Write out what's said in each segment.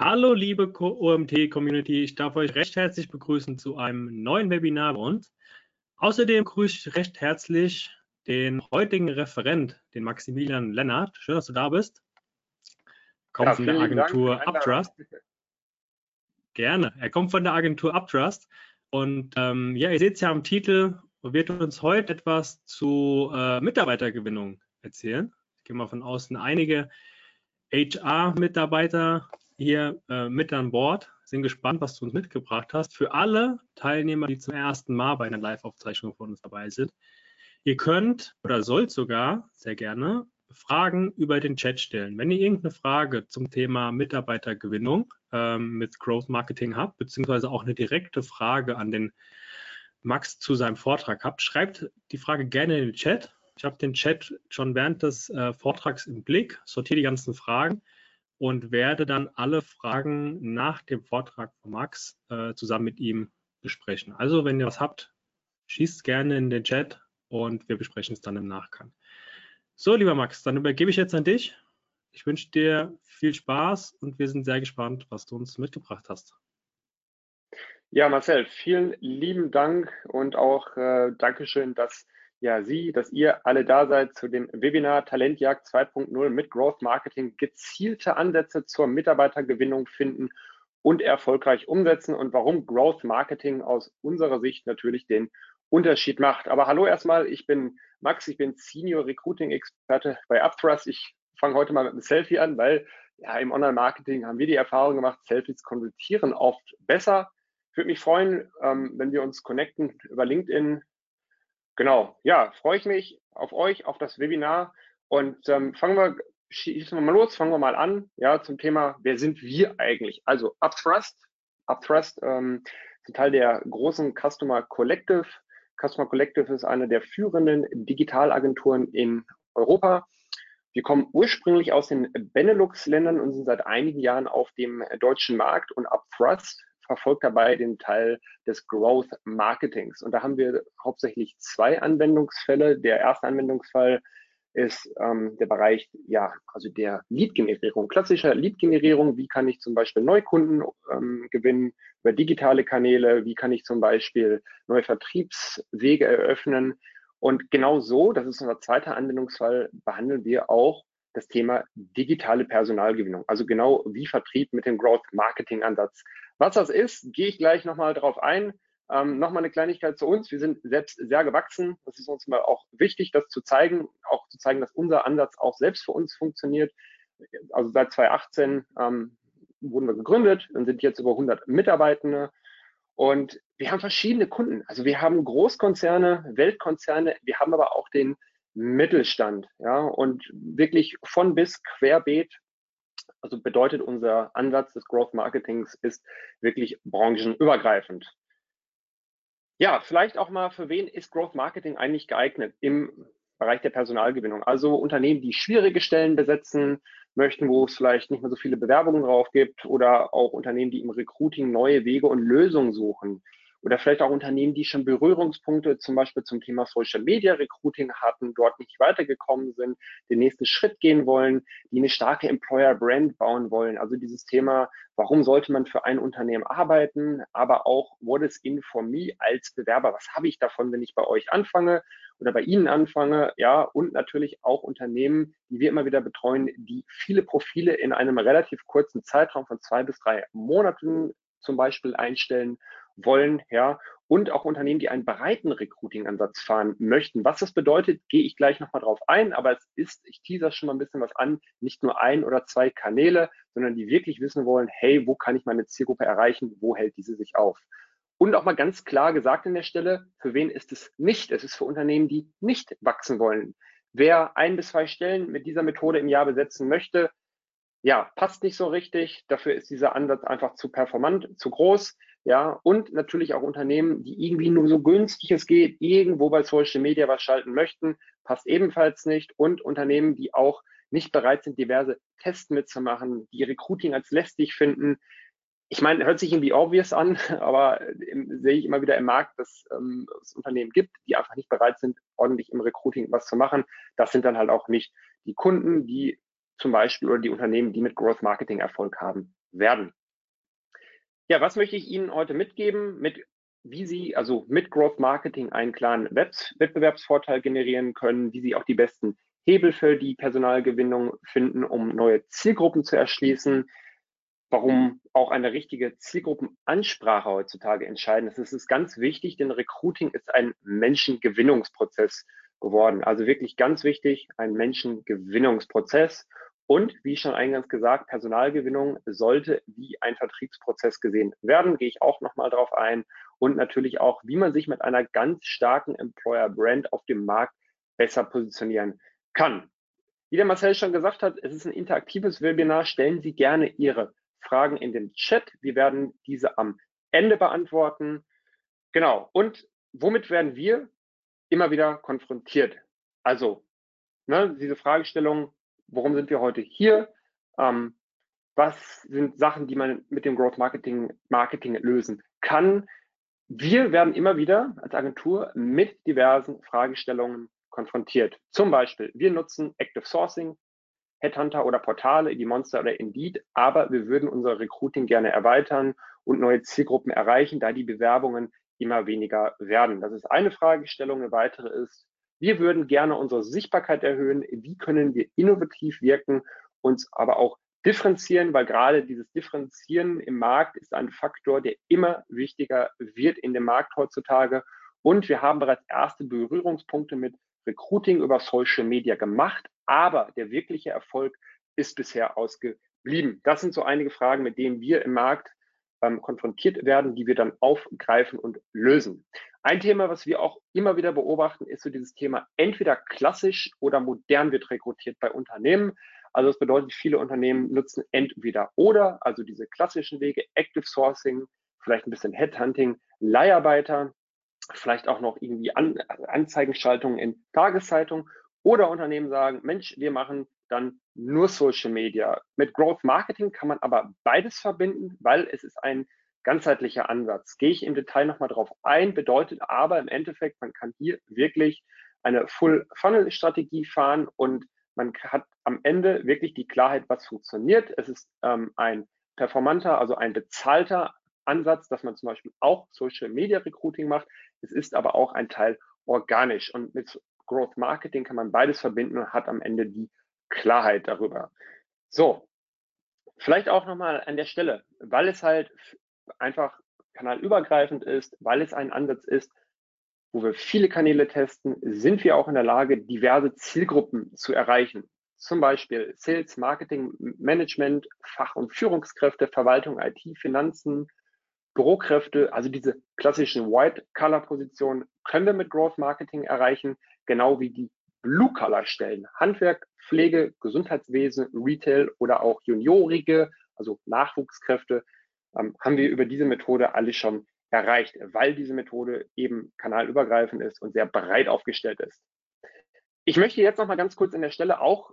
Hallo liebe OMT-Community, ich darf euch recht herzlich begrüßen zu einem neuen Webinar bei uns. Außerdem grüße ich recht herzlich den heutigen Referent, den Maximilian Lennart. Schön, dass du da bist. Kommt ja, von der Agentur Uptrust. Gerne. Er kommt von der Agentur Uptrust. Und ähm, ja, ihr seht es ja am Titel, wird uns heute etwas zu äh, Mitarbeitergewinnung erzählen. Ich gehe mal von außen einige HR-Mitarbeiter hier äh, mit an Bord. Sind gespannt, was du uns mitgebracht hast. Für alle Teilnehmer, die zum ersten Mal bei einer Live-Aufzeichnung von uns dabei sind, ihr könnt oder sollt sogar sehr gerne Fragen über den Chat stellen. Wenn ihr irgendeine Frage zum Thema Mitarbeitergewinnung ähm, mit Growth Marketing habt, beziehungsweise auch eine direkte Frage an den Max zu seinem Vortrag habt, schreibt die Frage gerne in den Chat. Ich habe den Chat schon während des äh, Vortrags im Blick, sortiere die ganzen Fragen und werde dann alle Fragen nach dem Vortrag von Max äh, zusammen mit ihm besprechen. Also wenn ihr was habt, schießt gerne in den Chat und wir besprechen es dann im Nachgang. So, lieber Max, dann übergebe ich jetzt an dich. Ich wünsche dir viel Spaß und wir sind sehr gespannt, was du uns mitgebracht hast. Ja, Marcel, vielen lieben Dank und auch äh, Dankeschön, dass ja, Sie, dass ihr alle da seid zu dem Webinar Talentjagd 2.0 mit Growth Marketing gezielte Ansätze zur Mitarbeitergewinnung finden und erfolgreich umsetzen und warum Growth Marketing aus unserer Sicht natürlich den Unterschied macht. Aber hallo erstmal, ich bin Max, ich bin Senior Recruiting Experte bei Upthrust. Ich fange heute mal mit einem Selfie an, weil ja, im Online-Marketing haben wir die Erfahrung gemacht, Selfies konvertieren oft besser. Ich würde mich freuen, ähm, wenn wir uns connecten über LinkedIn, Genau, ja, freue ich mich auf euch, auf das Webinar und ähm, fangen wir, schießen wir mal los, fangen wir mal an, ja, zum Thema, wer sind wir eigentlich? Also Upthrust, Upthrust ähm, ist ein Teil der großen Customer Collective. Customer Collective ist eine der führenden Digitalagenturen in Europa. Wir kommen ursprünglich aus den Benelux-Ländern und sind seit einigen Jahren auf dem deutschen Markt und Upthrust verfolgt dabei den Teil des Growth Marketings. Und da haben wir hauptsächlich zwei Anwendungsfälle. Der erste Anwendungsfall ist ähm, der Bereich, ja, also der Lead-Generierung, klassischer Lead-Generierung. Wie kann ich zum Beispiel Neukunden ähm, gewinnen über digitale Kanäle? Wie kann ich zum Beispiel neue Vertriebswege eröffnen? Und genau so, das ist unser zweiter Anwendungsfall, behandeln wir auch das Thema digitale Personalgewinnung. Also genau wie Vertrieb mit dem Growth Marketing Ansatz. Was das ist, gehe ich gleich nochmal drauf ein. Ähm, nochmal eine Kleinigkeit zu uns. Wir sind selbst sehr gewachsen. Das ist uns mal auch wichtig, das zu zeigen, auch zu zeigen, dass unser Ansatz auch selbst für uns funktioniert. Also seit 2018 ähm, wurden wir gegründet und sind jetzt über 100 Mitarbeitende. Und wir haben verschiedene Kunden. Also wir haben Großkonzerne, Weltkonzerne, wir haben aber auch den Mittelstand, ja, und wirklich von bis querbeet. Also bedeutet unser Ansatz des Growth Marketings ist wirklich branchenübergreifend. Ja, vielleicht auch mal, für wen ist Growth Marketing eigentlich geeignet im Bereich der Personalgewinnung? Also Unternehmen, die schwierige Stellen besetzen möchten, wo es vielleicht nicht mehr so viele Bewerbungen drauf gibt oder auch Unternehmen, die im Recruiting neue Wege und Lösungen suchen oder vielleicht auch Unternehmen, die schon Berührungspunkte zum Beispiel zum Thema Social Media Recruiting hatten, dort nicht weitergekommen sind, den nächsten Schritt gehen wollen, die eine starke Employer Brand bauen wollen. Also dieses Thema, warum sollte man für ein Unternehmen arbeiten, aber auch what is in for me als Bewerber? Was habe ich davon, wenn ich bei euch anfange oder bei Ihnen anfange? Ja, und natürlich auch Unternehmen, die wir immer wieder betreuen, die viele Profile in einem relativ kurzen Zeitraum von zwei bis drei Monaten zum Beispiel einstellen wollen, ja, und auch Unternehmen, die einen breiten Recruiting-Ansatz fahren möchten. Was das bedeutet, gehe ich gleich nochmal drauf ein, aber es ist, ich teaser schon mal ein bisschen was an, nicht nur ein oder zwei Kanäle, sondern die wirklich wissen wollen, hey, wo kann ich meine Zielgruppe erreichen, wo hält diese sich auf? Und auch mal ganz klar gesagt an der Stelle, für wen ist es nicht? Es ist für Unternehmen, die nicht wachsen wollen. Wer ein bis zwei Stellen mit dieser Methode im Jahr besetzen möchte, ja, passt nicht so richtig. Dafür ist dieser Ansatz einfach zu performant, zu groß. Ja, und natürlich auch Unternehmen, die irgendwie nur so günstig es geht, irgendwo bei Social Media was schalten möchten, passt ebenfalls nicht. Und Unternehmen, die auch nicht bereit sind, diverse Tests mitzumachen, die Recruiting als lästig finden. Ich meine, hört sich irgendwie obvious an, aber sehe ich immer wieder im Markt, dass ähm, es Unternehmen gibt, die einfach nicht bereit sind, ordentlich im Recruiting was zu machen. Das sind dann halt auch nicht die Kunden, die zum Beispiel oder die Unternehmen, die mit Growth Marketing Erfolg haben werden. Ja, was möchte ich Ihnen heute mitgeben, mit wie Sie also mit Growth Marketing einen klaren Wettbewerbsvorteil generieren können, wie Sie auch die besten Hebel für die Personalgewinnung finden, um neue Zielgruppen zu erschließen, warum auch eine richtige Zielgruppenansprache heutzutage entscheidend ist. Es ist ganz wichtig, denn Recruiting ist ein Menschengewinnungsprozess geworden. Also wirklich ganz wichtig, ein Menschengewinnungsprozess. Und wie schon eingangs gesagt, Personalgewinnung sollte wie ein Vertriebsprozess gesehen werden. Gehe ich auch nochmal drauf ein. Und natürlich auch, wie man sich mit einer ganz starken Employer Brand auf dem Markt besser positionieren kann. Wie der Marcel schon gesagt hat, es ist ein interaktives Webinar. Stellen Sie gerne Ihre Fragen in den Chat. Wir werden diese am Ende beantworten. Genau. Und womit werden wir immer wieder konfrontiert? Also, ne, diese Fragestellung, worum sind wir heute hier? Ähm, was sind Sachen, die man mit dem Growth Marketing, Marketing lösen kann? Wir werden immer wieder als Agentur mit diversen Fragestellungen konfrontiert. Zum Beispiel, wir nutzen Active Sourcing, Headhunter oder Portale, die Monster oder Indeed, aber wir würden unser Recruiting gerne erweitern und neue Zielgruppen erreichen, da die Bewerbungen immer weniger werden. Das ist eine Fragestellung. Eine weitere ist, wir würden gerne unsere Sichtbarkeit erhöhen. Wie können wir innovativ wirken, uns aber auch differenzieren, weil gerade dieses Differenzieren im Markt ist ein Faktor, der immer wichtiger wird in dem Markt heutzutage. Und wir haben bereits erste Berührungspunkte mit Recruiting über Social Media gemacht, aber der wirkliche Erfolg ist bisher ausgeblieben. Das sind so einige Fragen, mit denen wir im Markt ähm, konfrontiert werden, die wir dann aufgreifen und lösen. Ein Thema, was wir auch immer wieder beobachten, ist so dieses Thema entweder klassisch oder modern wird rekrutiert bei Unternehmen. Also das bedeutet, viele Unternehmen nutzen entweder oder, also diese klassischen Wege, Active Sourcing, vielleicht ein bisschen Headhunting, Leiharbeiter, vielleicht auch noch irgendwie An Anzeigenschaltungen in Tageszeitungen oder Unternehmen sagen, Mensch, wir machen dann nur Social Media. Mit Growth Marketing kann man aber beides verbinden, weil es ist ein ganzheitlicher Ansatz. Gehe ich im Detail nochmal drauf ein, bedeutet aber im Endeffekt, man kann hier wirklich eine Full-Funnel-Strategie fahren und man hat am Ende wirklich die Klarheit, was funktioniert. Es ist ähm, ein performanter, also ein bezahlter Ansatz, dass man zum Beispiel auch Social Media Recruiting macht. Es ist aber auch ein Teil organisch. Und mit Growth Marketing kann man beides verbinden und hat am Ende die Klarheit darüber. So, vielleicht auch nochmal an der Stelle, weil es halt einfach kanalübergreifend ist, weil es ein Ansatz ist, wo wir viele Kanäle testen, sind wir auch in der Lage, diverse Zielgruppen zu erreichen. Zum Beispiel Sales, Marketing, Management, Fach- und Führungskräfte, Verwaltung, IT, Finanzen, Bürokräfte, also diese klassischen White-Color-Positionen können wir mit Growth Marketing erreichen, genau wie die Blue-Color-Stellen. Handwerk, Pflege, Gesundheitswesen, Retail oder auch Juniorige, also Nachwuchskräfte, ähm, haben wir über diese Methode alle schon erreicht, weil diese Methode eben kanalübergreifend ist und sehr breit aufgestellt ist. Ich möchte jetzt noch mal ganz kurz an der Stelle auch,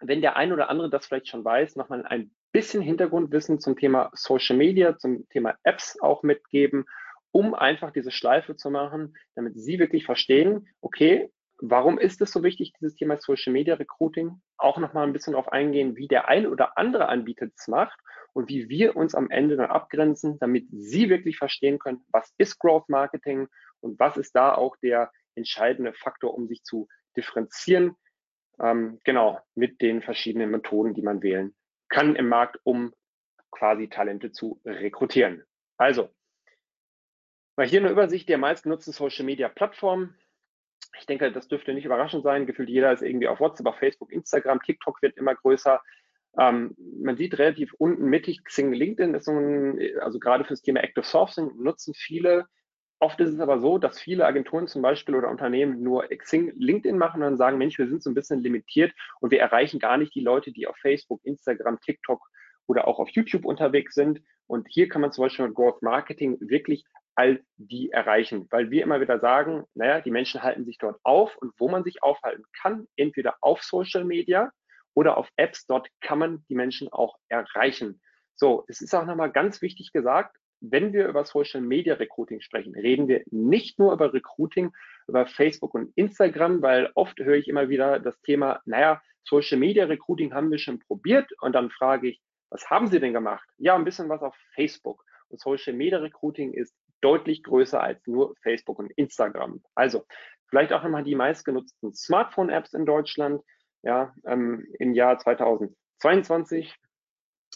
wenn der ein oder andere das vielleicht schon weiß, noch mal ein bisschen Hintergrundwissen zum Thema Social Media, zum Thema Apps auch mitgeben, um einfach diese Schleife zu machen, damit Sie wirklich verstehen, okay, warum ist es so wichtig, dieses Thema Social Media Recruiting? Auch nochmal ein bisschen darauf eingehen, wie der ein oder andere Anbieter das macht und wie wir uns am Ende dann abgrenzen, damit Sie wirklich verstehen können, was ist Growth Marketing und was ist da auch der entscheidende Faktor, um sich zu differenzieren. Ähm, genau, mit den verschiedenen Methoden, die man wählen kann im Markt, um quasi Talente zu rekrutieren. Also, mal hier eine Übersicht der meistgenutzten Social Media Plattformen. Ich denke, das dürfte nicht überraschend sein. Gefühlt jeder ist irgendwie auf WhatsApp, auf Facebook, Instagram, TikTok wird immer größer. Ähm, man sieht relativ unten mittig, Xing, LinkedIn ist so ein, also gerade fürs Thema Active Sourcing nutzen viele Oft ist es aber so, dass viele Agenturen zum Beispiel oder Unternehmen nur Xing, LinkedIn machen und dann sagen, Mensch, wir sind so ein bisschen limitiert und wir erreichen gar nicht die Leute, die auf Facebook, Instagram, TikTok oder auch auf YouTube unterwegs sind. Und hier kann man zum Beispiel mit Growth Marketing wirklich all die erreichen, weil wir immer wieder sagen, naja, die Menschen halten sich dort auf und wo man sich aufhalten kann, entweder auf Social Media oder auf Apps, dort kann man die Menschen auch erreichen. So, es ist auch nochmal ganz wichtig gesagt, wenn wir über Social Media Recruiting sprechen, reden wir nicht nur über Recruiting, über Facebook und Instagram, weil oft höre ich immer wieder das Thema, naja, Social Media Recruiting haben wir schon probiert und dann frage ich, Was haben Sie denn gemacht? Ja, ein bisschen was auf Facebook. Und Social Media Recruiting ist deutlich größer als nur Facebook und Instagram. Also vielleicht auch nochmal die meistgenutzten Smartphone-Apps in Deutschland ja, ähm, im Jahr 2022.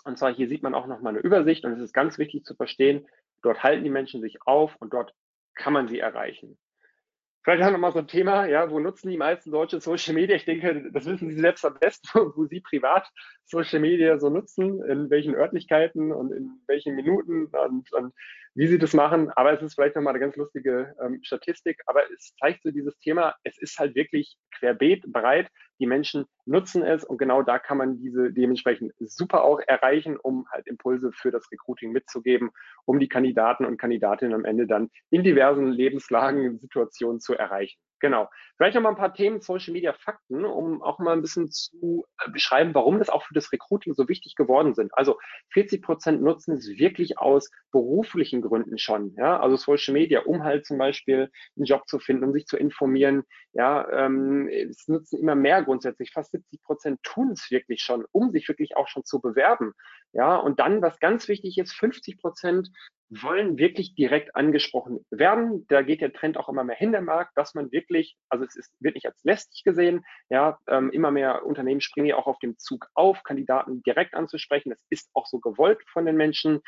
Und zwar hier sieht man auch nochmal eine Übersicht und es ist ganz wichtig zu verstehen, dort halten die Menschen sich auf und dort kann man sie erreichen. Vielleicht haben wir mal so ein Thema, ja, wo nutzen die meisten Deutsche Social Media? Ich denke, das wissen Sie selbst am besten, wo Sie privat Social Media so nutzen, in welchen Örtlichkeiten und in welchen Minuten und, und wie Sie das machen. Aber es ist vielleicht nochmal eine ganz lustige ähm, Statistik. Aber es zeigt so dieses Thema, es ist halt wirklich querbeet breit. Die Menschen nutzen es und genau da kann man diese dementsprechend super auch erreichen, um halt Impulse für das Recruiting mitzugeben, um die Kandidaten und Kandidatinnen am Ende dann in diversen Lebenslagen, Situationen zu erreichen. Genau. Vielleicht noch mal ein paar Themen Social Media Fakten, um auch mal ein bisschen zu äh, beschreiben, warum das auch für das Recruiting so wichtig geworden sind. Also 40 Prozent nutzen es wirklich aus beruflichen Gründen schon. Ja, also Social Media, um halt zum Beispiel einen Job zu finden, um sich zu informieren. Ja, ähm, es nutzen immer mehr grundsätzlich. Fast 70 Prozent tun es wirklich schon, um sich wirklich auch schon zu bewerben. Ja, und dann, was ganz wichtig ist, 50 Prozent wollen wirklich direkt angesprochen werden. Da geht der Trend auch immer mehr hin, der Markt, dass man wirklich, also es ist, wird nicht als lästig gesehen, ja, ähm, immer mehr Unternehmen springen ja auch auf dem Zug auf, Kandidaten direkt anzusprechen. Das ist auch so gewollt von den Menschen.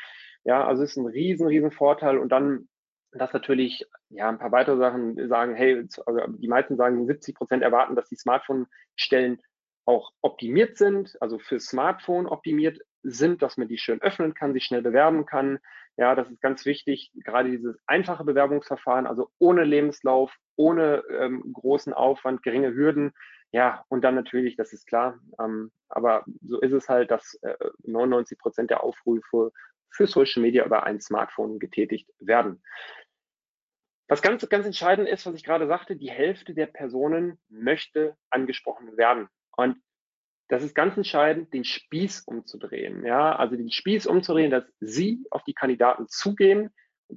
Ja, also es ist ein riesen, riesen Vorteil. Und dann, dass natürlich, ja, ein paar weitere Sachen sagen, hey, also die meisten sagen, 70 Prozent erwarten, dass die Smartphone-Stellen auch optimiert sind, also für Smartphone optimiert sind, dass man die schön öffnen kann, sich schnell bewerben kann. Ja, das ist ganz wichtig, gerade dieses einfache Bewerbungsverfahren, also ohne Lebenslauf, ohne ähm, großen Aufwand, geringe Hürden. Ja, und dann natürlich, das ist klar, ähm, aber so ist es halt, dass äh, 99 Prozent der Aufrufe für Social Media über ein Smartphone getätigt werden. Was ganz, ganz entscheidend ist, was ich gerade sagte, die Hälfte der Personen möchte angesprochen werden. Und das ist ganz entscheidend, den Spieß umzudrehen. Ja, also den Spieß umzudrehen, dass Sie auf die Kandidaten zugehen,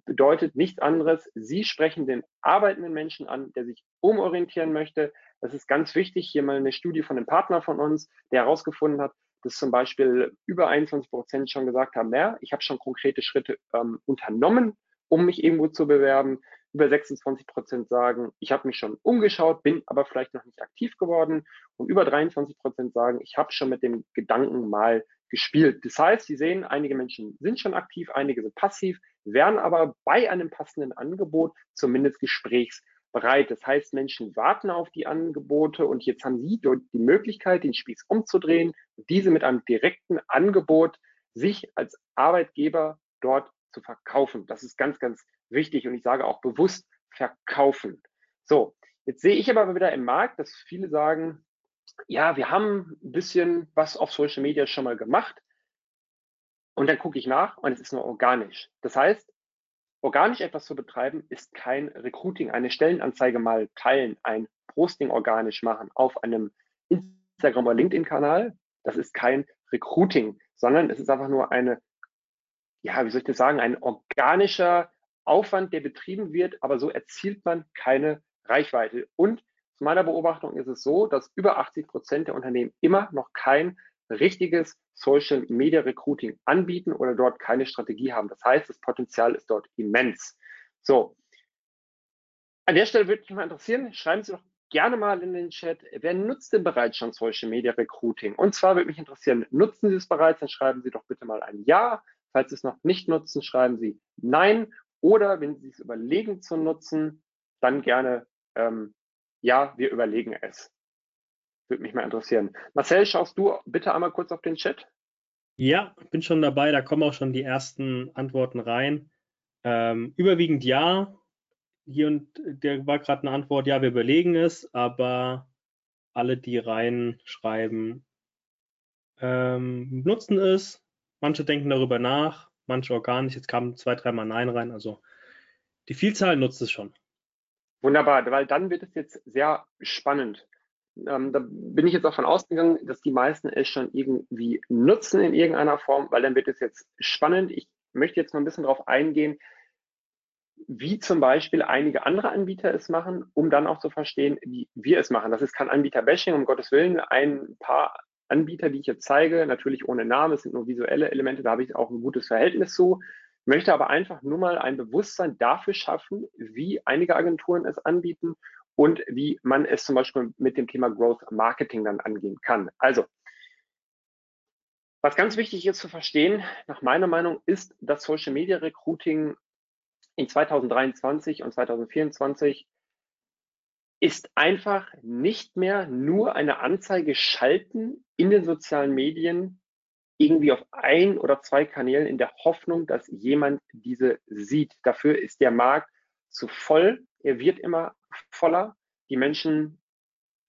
bedeutet nichts anderes. Sie sprechen den arbeitenden Menschen an, der sich umorientieren möchte. Das ist ganz wichtig. Hier mal eine Studie von einem Partner von uns, der herausgefunden hat, dass zum Beispiel über 21 Prozent schon gesagt haben, naja, ich habe schon konkrete Schritte ähm, unternommen, um mich irgendwo zu bewerben. Über 26 Prozent sagen, ich habe mich schon umgeschaut, bin aber vielleicht noch nicht aktiv geworden. Und über 23 Prozent sagen, ich habe schon mit dem Gedanken mal gespielt. Das heißt, Sie sehen, einige Menschen sind schon aktiv, einige sind passiv, werden aber bei einem passenden Angebot zumindest gesprächsbereit. Das heißt, Menschen warten auf die Angebote und jetzt haben Sie die Möglichkeit, den Spieß umzudrehen und diese mit einem direkten Angebot sich als Arbeitgeber dort zu verkaufen. Das ist ganz, ganz wichtig und ich sage auch bewusst verkaufen. So, jetzt sehe ich aber wieder im Markt, dass viele sagen, ja, wir haben ein bisschen was auf Social Media schon mal gemacht und dann gucke ich nach und es ist nur organisch. Das heißt, organisch etwas zu betreiben ist kein Recruiting, eine Stellenanzeige mal teilen, ein Posting organisch machen auf einem Instagram oder LinkedIn-Kanal. Das ist kein Recruiting, sondern es ist einfach nur eine ja, wie soll ich das sagen, ein organischer Aufwand, der betrieben wird, aber so erzielt man keine Reichweite. Und zu meiner Beobachtung ist es so, dass über 80 Prozent der Unternehmen immer noch kein richtiges Social Media Recruiting anbieten oder dort keine Strategie haben. Das heißt, das Potenzial ist dort immens. So. An der Stelle würde mich mal interessieren, schreiben Sie doch gerne mal in den Chat, wer nutzt denn bereits schon Social Media Recruiting? Und zwar würde mich interessieren, nutzen Sie es bereits? Dann schreiben Sie doch bitte mal ein Ja. Falls Sie es noch nicht nutzen, schreiben Sie Nein. Oder wenn Sie es überlegen zu nutzen, dann gerne ähm, Ja, wir überlegen es. Würde mich mal interessieren. Marcel, schaust du bitte einmal kurz auf den Chat? Ja, bin schon dabei. Da kommen auch schon die ersten Antworten rein. Ähm, überwiegend ja. Hier und der war gerade eine Antwort, ja, wir überlegen es, aber alle, die reinschreiben, ähm, nutzen es, Manche denken darüber nach, manche organisch. Jetzt kamen zwei, dreimal Nein rein. Also die Vielzahl nutzt es schon. Wunderbar, weil dann wird es jetzt sehr spannend. Ähm, da bin ich jetzt auch von ausgegangen, dass die meisten es schon irgendwie nutzen in irgendeiner Form, weil dann wird es jetzt spannend. Ich möchte jetzt mal ein bisschen darauf eingehen, wie zum Beispiel einige andere Anbieter es machen, um dann auch zu verstehen, wie wir es machen. Das ist kein Anbieter-Bashing, um Gottes Willen. Ein paar Anbieter, die ich jetzt zeige, natürlich ohne Namen, es sind nur visuelle Elemente, da habe ich auch ein gutes Verhältnis zu, möchte aber einfach nur mal ein Bewusstsein dafür schaffen, wie einige Agenturen es anbieten und wie man es zum Beispiel mit dem Thema Growth Marketing dann angehen kann. Also, was ganz wichtig ist zu verstehen, nach meiner Meinung, ist, dass Social Media Recruiting in 2023 und 2024 ist einfach nicht mehr nur eine Anzeige schalten in den sozialen Medien irgendwie auf ein oder zwei Kanälen in der Hoffnung, dass jemand diese sieht. Dafür ist der Markt zu voll. Er wird immer voller. Die Menschen,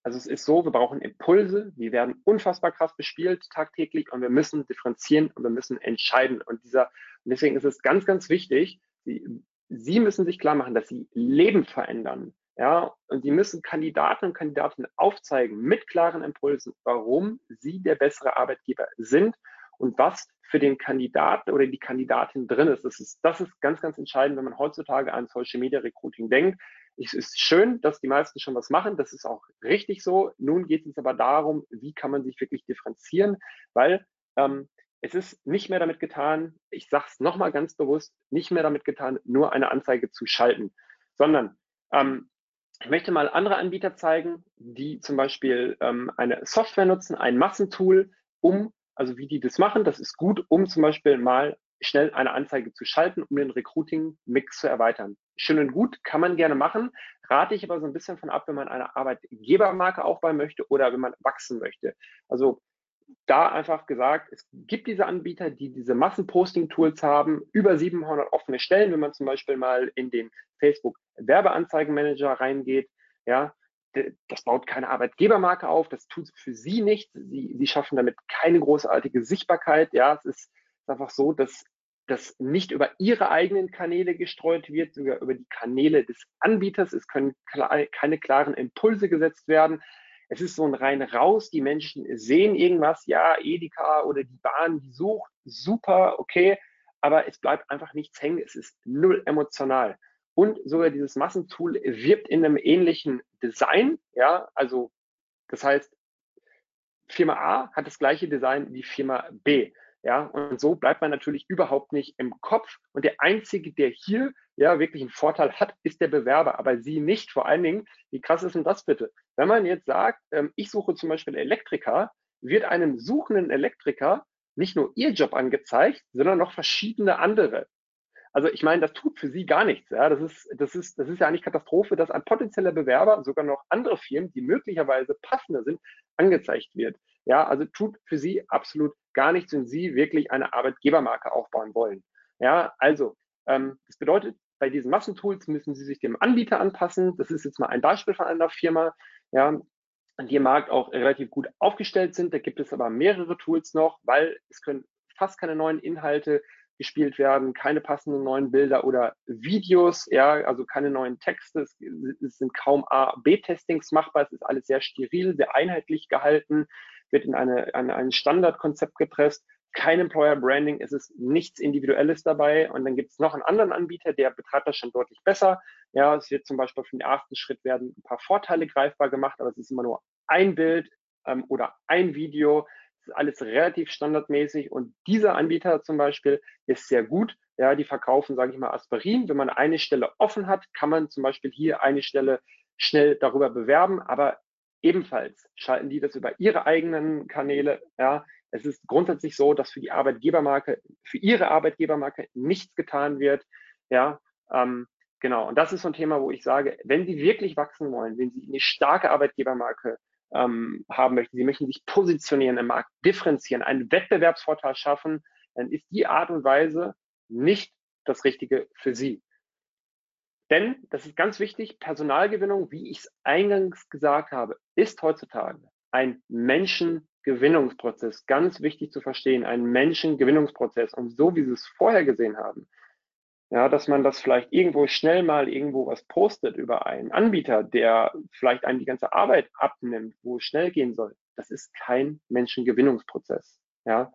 also es ist so, wir brauchen Impulse. Wir werden unfassbar krass bespielt tagtäglich und wir müssen differenzieren und wir müssen entscheiden. Und dieser, deswegen ist es ganz, ganz wichtig, Sie, Sie müssen sich klar machen, dass Sie Leben verändern. Ja, und Sie müssen Kandidaten und Kandidatinnen aufzeigen mit klaren Impulsen, warum Sie der bessere Arbeitgeber sind und was für den Kandidaten oder die Kandidatin drin ist. Das ist, das ist ganz, ganz entscheidend, wenn man heutzutage an Social Media Recruiting denkt. Es ist schön, dass die meisten schon was machen. Das ist auch richtig so. Nun geht es aber darum, wie kann man sich wirklich differenzieren, weil ähm, es ist nicht mehr damit getan, ich sage es nochmal ganz bewusst, nicht mehr damit getan, nur eine Anzeige zu schalten, sondern ähm, ich möchte mal andere Anbieter zeigen, die zum Beispiel ähm, eine Software nutzen, ein Massentool, um also wie die das machen. Das ist gut, um zum Beispiel mal schnell eine Anzeige zu schalten, um den Recruiting-Mix zu erweitern. Schön und gut, kann man gerne machen, rate ich aber so ein bisschen von ab, wenn man eine Arbeitgebermarke aufbauen möchte oder wenn man wachsen möchte. Also da einfach gesagt, es gibt diese Anbieter, die diese Massenposting-Tools haben, über 700 offene Stellen, wenn man zum Beispiel mal in den Facebook Werbeanzeigenmanager reingeht, ja, das baut keine Arbeitgebermarke auf, das tut für sie nicht. Sie, sie schaffen damit keine großartige Sichtbarkeit. Ja, es ist einfach so, dass das nicht über ihre eigenen Kanäle gestreut wird, sogar über die Kanäle des Anbieters. Es können keine klaren Impulse gesetzt werden. Es ist so ein rein raus. Die Menschen sehen irgendwas, ja, Edeka oder die Bahn, die sucht, super, okay, aber es bleibt einfach nichts hängen. Es ist null emotional. Und sogar dieses Massentool wirbt in einem ähnlichen Design. Ja, also das heißt, Firma A hat das gleiche Design wie Firma B. Ja, und so bleibt man natürlich überhaupt nicht im Kopf. Und der einzige, der hier ja wirklich einen Vorteil hat, ist der Bewerber, aber sie nicht. Vor allen Dingen, wie krass ist denn das bitte? Wenn man jetzt sagt, ähm, ich suche zum Beispiel Elektriker, wird einem suchenden Elektriker nicht nur ihr Job angezeigt, sondern noch verschiedene andere. Also ich meine, das tut für sie gar nichts. Ja. Das, ist, das, ist, das ist ja eigentlich Katastrophe, dass ein potenzieller Bewerber sogar noch andere Firmen, die möglicherweise passender sind, angezeigt wird. Ja, also tut für sie absolut gar nichts, wenn sie wirklich eine Arbeitgebermarke aufbauen wollen. Ja, also ähm, das bedeutet, bei diesen Massentools müssen sie sich dem Anbieter anpassen. Das ist jetzt mal ein Beispiel von einer Firma, ja, die im Markt auch relativ gut aufgestellt sind. Da gibt es aber mehrere Tools noch, weil es können fast keine neuen Inhalte gespielt werden, keine passenden neuen Bilder oder Videos, ja, also keine neuen Texte, es, es sind kaum A-B-Testings machbar, es ist alles sehr steril, sehr einheitlich gehalten, wird in eine, eine, ein Standardkonzept gepresst, kein Employer Branding, es ist nichts Individuelles dabei. Und dann gibt es noch einen anderen Anbieter, der betreibt das schon deutlich besser. Ja, es wird zum Beispiel für den ersten Schritt werden ein paar Vorteile greifbar gemacht, aber es ist immer nur ein Bild ähm, oder ein Video ist alles relativ standardmäßig und dieser Anbieter zum Beispiel ist sehr gut. Ja, die verkaufen, sage ich mal, Aspirin. Wenn man eine Stelle offen hat, kann man zum Beispiel hier eine Stelle schnell darüber bewerben, aber ebenfalls schalten die das über ihre eigenen Kanäle. Ja, es ist grundsätzlich so, dass für die Arbeitgebermarke, für ihre Arbeitgebermarke nichts getan wird. Ja, ähm, genau. Und das ist so ein Thema, wo ich sage, wenn Sie wirklich wachsen wollen, wenn Sie eine starke Arbeitgebermarke ähm, haben möchten. Sie möchten sich positionieren im Markt, differenzieren, einen Wettbewerbsvorteil schaffen, dann ist die Art und Weise nicht das Richtige für Sie. Denn, das ist ganz wichtig, Personalgewinnung, wie ich es eingangs gesagt habe, ist heutzutage ein Menschengewinnungsprozess. Ganz wichtig zu verstehen, ein Menschengewinnungsprozess. Und so wie Sie es vorher gesehen haben, ja, dass man das vielleicht irgendwo schnell mal irgendwo was postet über einen Anbieter, der vielleicht einem die ganze Arbeit abnimmt, wo es schnell gehen soll. Das ist kein Menschengewinnungsprozess. Ja.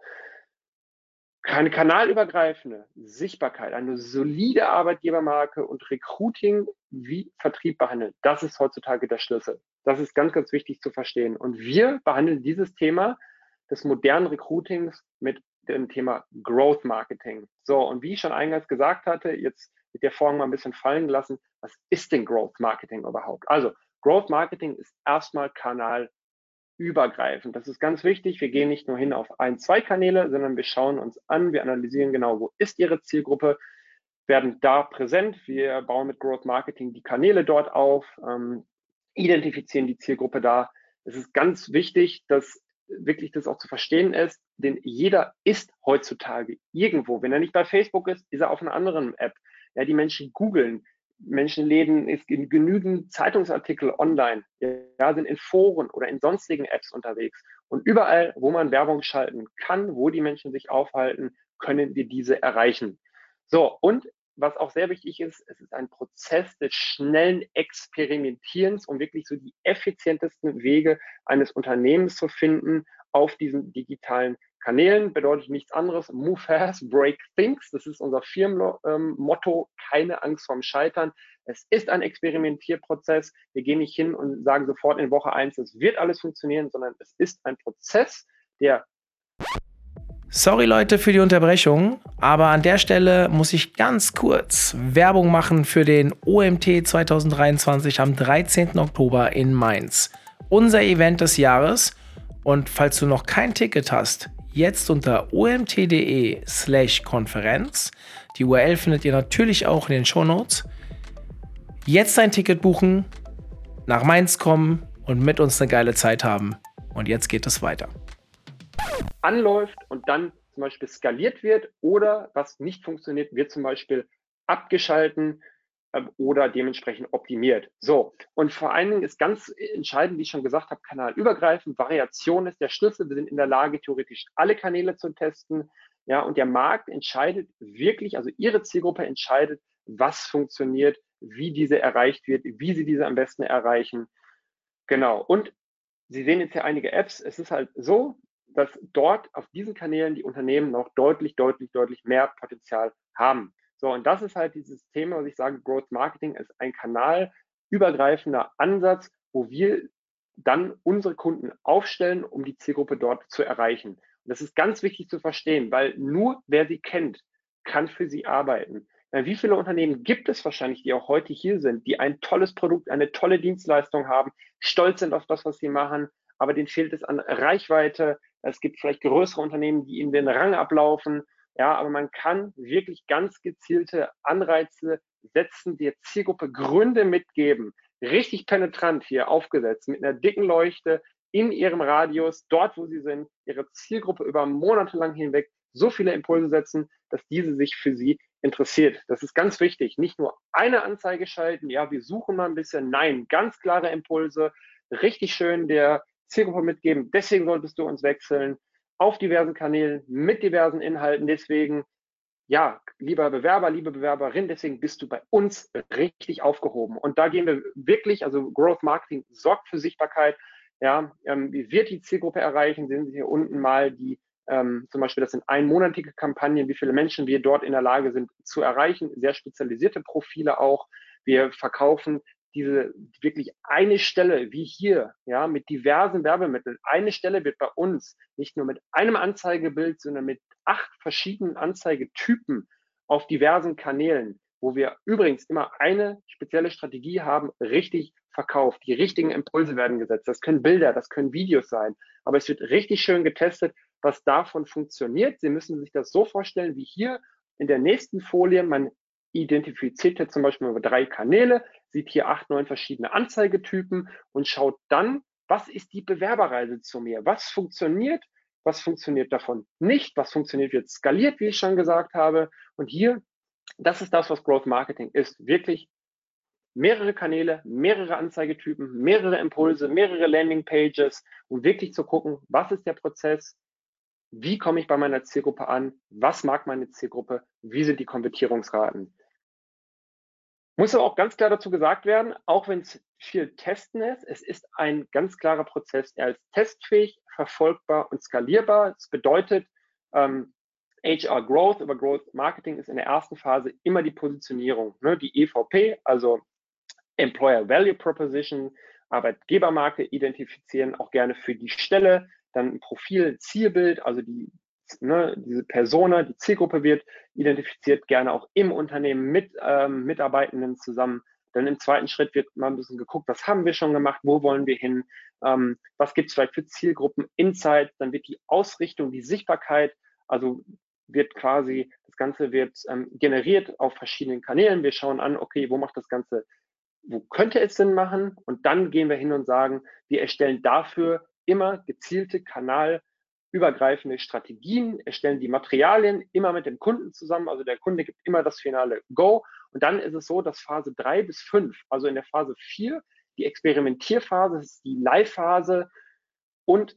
Keine kanalübergreifende Sichtbarkeit, eine solide Arbeitgebermarke und Recruiting wie Vertrieb behandeln. Das ist heutzutage der Schlüssel. Das ist ganz, ganz wichtig zu verstehen. Und wir behandeln dieses Thema des modernen Recruitings mit dem Thema Growth Marketing. So, und wie ich schon eingangs gesagt hatte, jetzt mit der Vorhang mal ein bisschen fallen gelassen, was ist denn Growth Marketing überhaupt? Also, Growth Marketing ist erstmal kanalübergreifend. Das ist ganz wichtig. Wir gehen nicht nur hin auf ein, zwei Kanäle, sondern wir schauen uns an, wir analysieren genau, wo ist Ihre Zielgruppe, werden da präsent. Wir bauen mit Growth Marketing die Kanäle dort auf, ähm, identifizieren die Zielgruppe da. Es ist ganz wichtig, dass wirklich das auch zu verstehen ist, denn jeder ist heutzutage irgendwo. Wenn er nicht bei Facebook ist, ist er auf einer anderen App. Ja, die Menschen googeln. Menschen lesen es genügend Zeitungsartikel online, ja, sind in Foren oder in sonstigen Apps unterwegs. Und überall, wo man Werbung schalten kann, wo die Menschen sich aufhalten, können wir diese erreichen. So, und was auch sehr wichtig ist, es ist ein Prozess des schnellen Experimentierens, um wirklich so die effizientesten Wege eines Unternehmens zu finden auf diesen digitalen Kanälen. Bedeutet nichts anderes. Move fast, break things. Das ist unser Firmenmotto. Keine Angst vorm Scheitern. Es ist ein Experimentierprozess. Wir gehen nicht hin und sagen sofort in Woche eins, es wird alles funktionieren, sondern es ist ein Prozess, der Sorry Leute für die Unterbrechung, aber an der Stelle muss ich ganz kurz Werbung machen für den OMT 2023 am 13. Oktober in Mainz. Unser Event des Jahres. Und falls du noch kein Ticket hast, jetzt unter omt.de slash Konferenz. Die URL findet ihr natürlich auch in den Show Notes. Jetzt ein Ticket buchen, nach Mainz kommen und mit uns eine geile Zeit haben. Und jetzt geht es weiter anläuft und dann zum Beispiel skaliert wird oder was nicht funktioniert, wird zum Beispiel abgeschalten oder dementsprechend optimiert. So, und vor allen Dingen ist ganz entscheidend, wie ich schon gesagt habe, kanalübergreifend, Variation ist der Schlüssel. Wir sind in der Lage, theoretisch alle Kanäle zu testen. Ja, und der Markt entscheidet wirklich, also Ihre Zielgruppe entscheidet, was funktioniert, wie diese erreicht wird, wie Sie diese am besten erreichen. Genau. Und Sie sehen jetzt hier einige Apps. Es ist halt so, dass dort auf diesen Kanälen die Unternehmen noch deutlich, deutlich, deutlich mehr Potenzial haben. So, und das ist halt dieses Thema, was ich sage, Growth Marketing ist ein kanalübergreifender Ansatz, wo wir dann unsere Kunden aufstellen, um die Zielgruppe dort zu erreichen. Und das ist ganz wichtig zu verstehen, weil nur wer sie kennt, kann für sie arbeiten. Wie viele Unternehmen gibt es wahrscheinlich, die auch heute hier sind, die ein tolles Produkt, eine tolle Dienstleistung haben, stolz sind auf das, was sie machen, aber denen fehlt es an Reichweite, es gibt vielleicht größere Unternehmen, die ihnen den Rang ablaufen. Ja, aber man kann wirklich ganz gezielte Anreize setzen, der Zielgruppe Gründe mitgeben. Richtig penetrant hier aufgesetzt mit einer dicken Leuchte in ihrem Radius, dort wo sie sind, ihre Zielgruppe über Monate lang hinweg so viele Impulse setzen, dass diese sich für sie interessiert. Das ist ganz wichtig. Nicht nur eine Anzeige schalten, ja, wir suchen mal ein bisschen. Nein, ganz klare Impulse. Richtig schön der Zielgruppe mitgeben. Deswegen solltest du uns wechseln auf diversen Kanälen mit diversen Inhalten. Deswegen, ja, lieber Bewerber, liebe Bewerberin, deswegen bist du bei uns richtig aufgehoben. Und da gehen wir wirklich, also Growth Marketing sorgt für Sichtbarkeit. Ja, ähm, wie wird die Zielgruppe erreichen? Sehen Sie hier unten mal die, ähm, zum Beispiel, das sind einmonatige Kampagnen, wie viele Menschen wir dort in der Lage sind zu erreichen. Sehr spezialisierte Profile auch. Wir verkaufen diese wirklich eine Stelle wie hier, ja, mit diversen Werbemitteln, eine Stelle wird bei uns nicht nur mit einem Anzeigebild, sondern mit acht verschiedenen Anzeigetypen auf diversen Kanälen, wo wir übrigens immer eine spezielle Strategie haben, richtig verkauft. Die richtigen Impulse werden gesetzt. Das können Bilder, das können Videos sein. Aber es wird richtig schön getestet, was davon funktioniert. Sie müssen sich das so vorstellen, wie hier in der nächsten Folie. Man identifiziert jetzt zum Beispiel über drei Kanäle, sieht hier acht, neun verschiedene Anzeigetypen und schaut dann, was ist die Bewerberreise zu mir? Was funktioniert? Was funktioniert davon nicht? Was funktioniert wird skaliert, wie ich schon gesagt habe? Und hier, das ist das, was Growth Marketing ist. Wirklich mehrere Kanäle, mehrere Anzeigetypen, mehrere Impulse, mehrere Landing Pages, um wirklich zu gucken, was ist der Prozess? Wie komme ich bei meiner Zielgruppe an? Was mag meine Zielgruppe? Wie sind die Konvertierungsraten? Muss aber auch ganz klar dazu gesagt werden, auch wenn es viel Testen ist, es ist ein ganz klarer Prozess. Er ist testfähig, verfolgbar und skalierbar. Das bedeutet, ähm, HR Growth über Growth Marketing ist in der ersten Phase immer die Positionierung, ne, die EVP, also Employer Value Proposition, Arbeitgebermarke identifizieren, auch gerne für die Stelle, dann ein Profil, Zielbild, also die, ne, diese Persona, die Zielgruppe wird identifiziert, gerne auch im Unternehmen mit ähm, Mitarbeitenden zusammen. Dann im zweiten Schritt wird mal ein bisschen geguckt, was haben wir schon gemacht, wo wollen wir hin, ähm, was gibt es vielleicht für Zielgruppen, Insights, dann wird die Ausrichtung, die Sichtbarkeit, also wird quasi, das Ganze wird ähm, generiert auf verschiedenen Kanälen. Wir schauen an, okay, wo macht das Ganze, wo könnte es Sinn machen? Und dann gehen wir hin und sagen, wir erstellen dafür immer gezielte kanalübergreifende Strategien, erstellen die Materialien immer mit dem Kunden zusammen. Also der Kunde gibt immer das finale Go. Und dann ist es so, dass Phase drei bis fünf, also in der Phase vier, die Experimentierphase, ist die Live-Phase und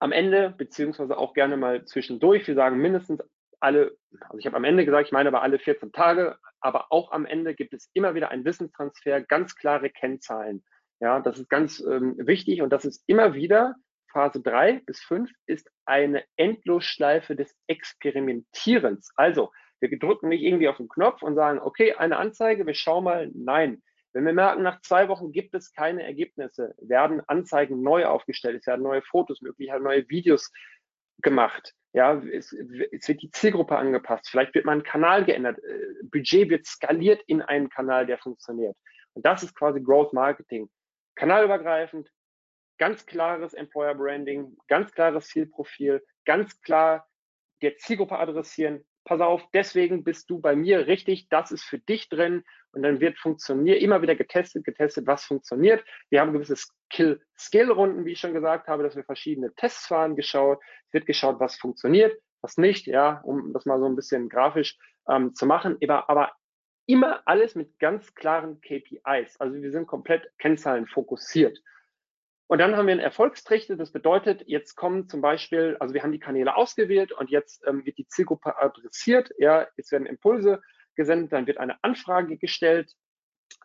am Ende, beziehungsweise auch gerne mal zwischendurch, wir sagen mindestens alle, also ich habe am Ende gesagt, ich meine aber alle 14 Tage, aber auch am Ende gibt es immer wieder einen Wissenstransfer, ganz klare Kennzahlen. Ja, das ist ganz ähm, wichtig und das ist immer wieder Phase 3 bis 5 ist eine Endlosschleife des Experimentierens. Also, wir drücken nicht irgendwie auf den Knopf und sagen, okay, eine Anzeige, wir schauen mal. Nein. Wenn wir merken, nach zwei Wochen gibt es keine Ergebnisse, werden Anzeigen neu aufgestellt, es werden neue Fotos, möglicherweise neue Videos gemacht. Ja, es, es, wird die Zielgruppe angepasst. Vielleicht wird mal ein Kanal geändert. Äh, Budget wird skaliert in einen Kanal, der funktioniert. Und das ist quasi Growth Marketing kanalübergreifend, ganz klares Employer Branding, ganz klares Zielprofil, ganz klar der Zielgruppe adressieren. Pass auf, deswegen bist du bei mir richtig, das ist für dich drin und dann wird funktionieren, immer wieder getestet, getestet, was funktioniert. Wir haben gewisse Skill-Runden, wie ich schon gesagt habe, dass wir verschiedene Tests fahren, geschaut, es wird geschaut, was funktioniert, was nicht, ja, um das mal so ein bisschen grafisch ähm, zu machen. Aber, aber immer alles mit ganz klaren KPIs. Also wir sind komplett Kennzahlen fokussiert. Und dann haben wir einen Erfolgstrichter. Das bedeutet, jetzt kommen zum Beispiel, also wir haben die Kanäle ausgewählt und jetzt ähm, wird die Zielgruppe adressiert. Ja, jetzt werden Impulse gesendet, dann wird eine Anfrage gestellt.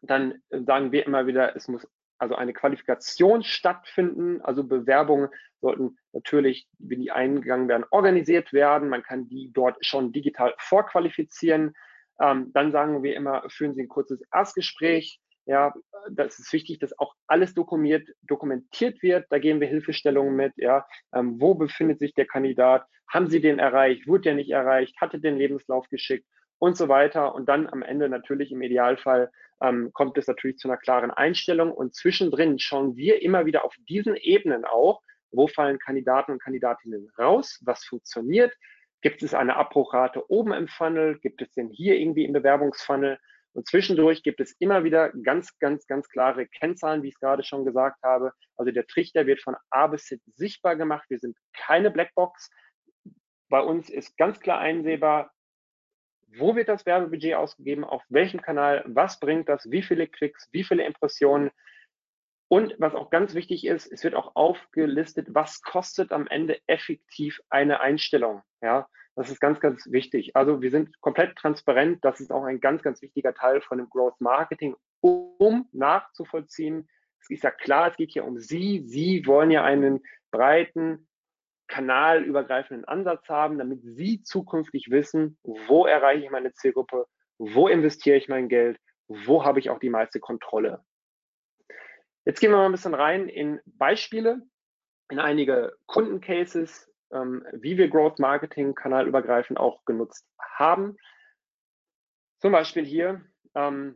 Dann äh, sagen wir immer wieder, es muss also eine Qualifikation stattfinden. Also Bewerbungen sollten natürlich, wenn die eingegangen werden, organisiert werden. Man kann die dort schon digital vorqualifizieren. Ähm, dann sagen wir immer, führen Sie ein kurzes Erstgespräch. Ja, das ist wichtig, dass auch alles dokumentiert, dokumentiert wird. Da geben wir Hilfestellungen mit. Ja, ähm, wo befindet sich der Kandidat? Haben Sie den erreicht? Wurde der nicht erreicht? Hatte den Lebenslauf geschickt? Und so weiter. Und dann am Ende natürlich im Idealfall ähm, kommt es natürlich zu einer klaren Einstellung. Und zwischendrin schauen wir immer wieder auf diesen Ebenen auch, wo fallen Kandidaten und Kandidatinnen raus? Was funktioniert? Gibt es eine Abbruchrate oben im Funnel? Gibt es denn hier irgendwie im Bewerbungsfunnel? Und zwischendurch gibt es immer wieder ganz, ganz, ganz klare Kennzahlen, wie ich es gerade schon gesagt habe. Also der Trichter wird von A bis Z sichtbar gemacht. Wir sind keine Blackbox. Bei uns ist ganz klar einsehbar, wo wird das Werbebudget ausgegeben, auf welchem Kanal, was bringt das, wie viele Klicks, wie viele Impressionen. Und was auch ganz wichtig ist, es wird auch aufgelistet, was kostet am Ende effektiv eine Einstellung. Ja, das ist ganz, ganz wichtig. Also wir sind komplett transparent. Das ist auch ein ganz, ganz wichtiger Teil von dem Growth Marketing, um nachzuvollziehen. Es ist ja klar, es geht hier um Sie. Sie wollen ja einen breiten, kanalübergreifenden Ansatz haben, damit Sie zukünftig wissen, wo erreiche ich meine Zielgruppe, wo investiere ich mein Geld, wo habe ich auch die meiste Kontrolle. Jetzt gehen wir mal ein bisschen rein in Beispiele, in einige Kundencases, ähm, wie wir Growth Marketing kanalübergreifend auch genutzt haben. Zum Beispiel hier ähm,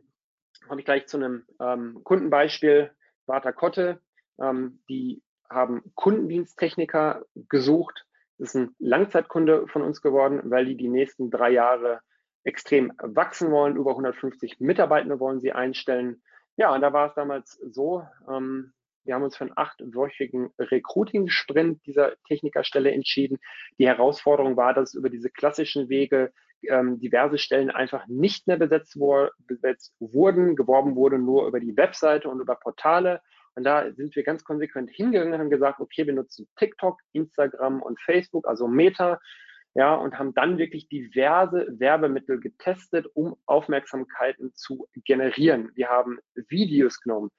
komme ich gleich zu einem ähm, Kundenbeispiel, Vata Kotte. Ähm, die haben Kundendiensttechniker gesucht. Ist ein Langzeitkunde von uns geworden, weil die die nächsten drei Jahre extrem wachsen wollen. Über 150 Mitarbeitende wollen sie einstellen. Ja, und da war es damals so, ähm, wir haben uns für einen achtwöchigen Recruiting-Sprint dieser Technikerstelle entschieden. Die Herausforderung war, dass über diese klassischen Wege ähm, diverse Stellen einfach nicht mehr besetzt, wo, besetzt wurden. Geworben wurde nur über die Webseite und über Portale. Und da sind wir ganz konsequent hingegangen und haben gesagt, okay, wir nutzen TikTok, Instagram und Facebook, also Meta, ja, und haben dann wirklich diverse Werbemittel getestet, um Aufmerksamkeiten zu generieren. Wir haben Videos genommen,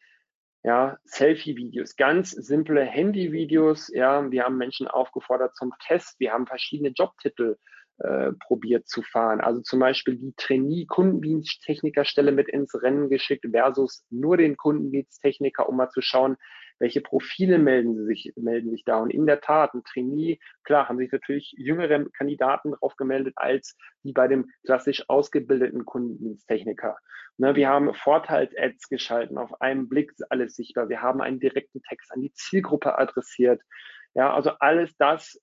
ja, Selfie-Videos, ganz simple Handy-Videos. Ja, wir haben Menschen aufgefordert zum Test. Wir haben verschiedene Jobtitel äh, probiert zu fahren. Also zum Beispiel die Trainee-Kundendiensttechnikerstelle mit ins Rennen geschickt versus nur den Kundendiensttechniker, um mal zu schauen, welche Profile melden sie sich, melden sich da. Und in der Tat, ein Trainee, klar, haben sich natürlich jüngere Kandidaten drauf gemeldet als die bei dem klassisch ausgebildeten Kundendiensttechniker. Ne, wir haben Vorteils-Ads geschalten, auf einen Blick ist alles sichtbar. Wir haben einen direkten Text an die Zielgruppe adressiert. Ja, also alles das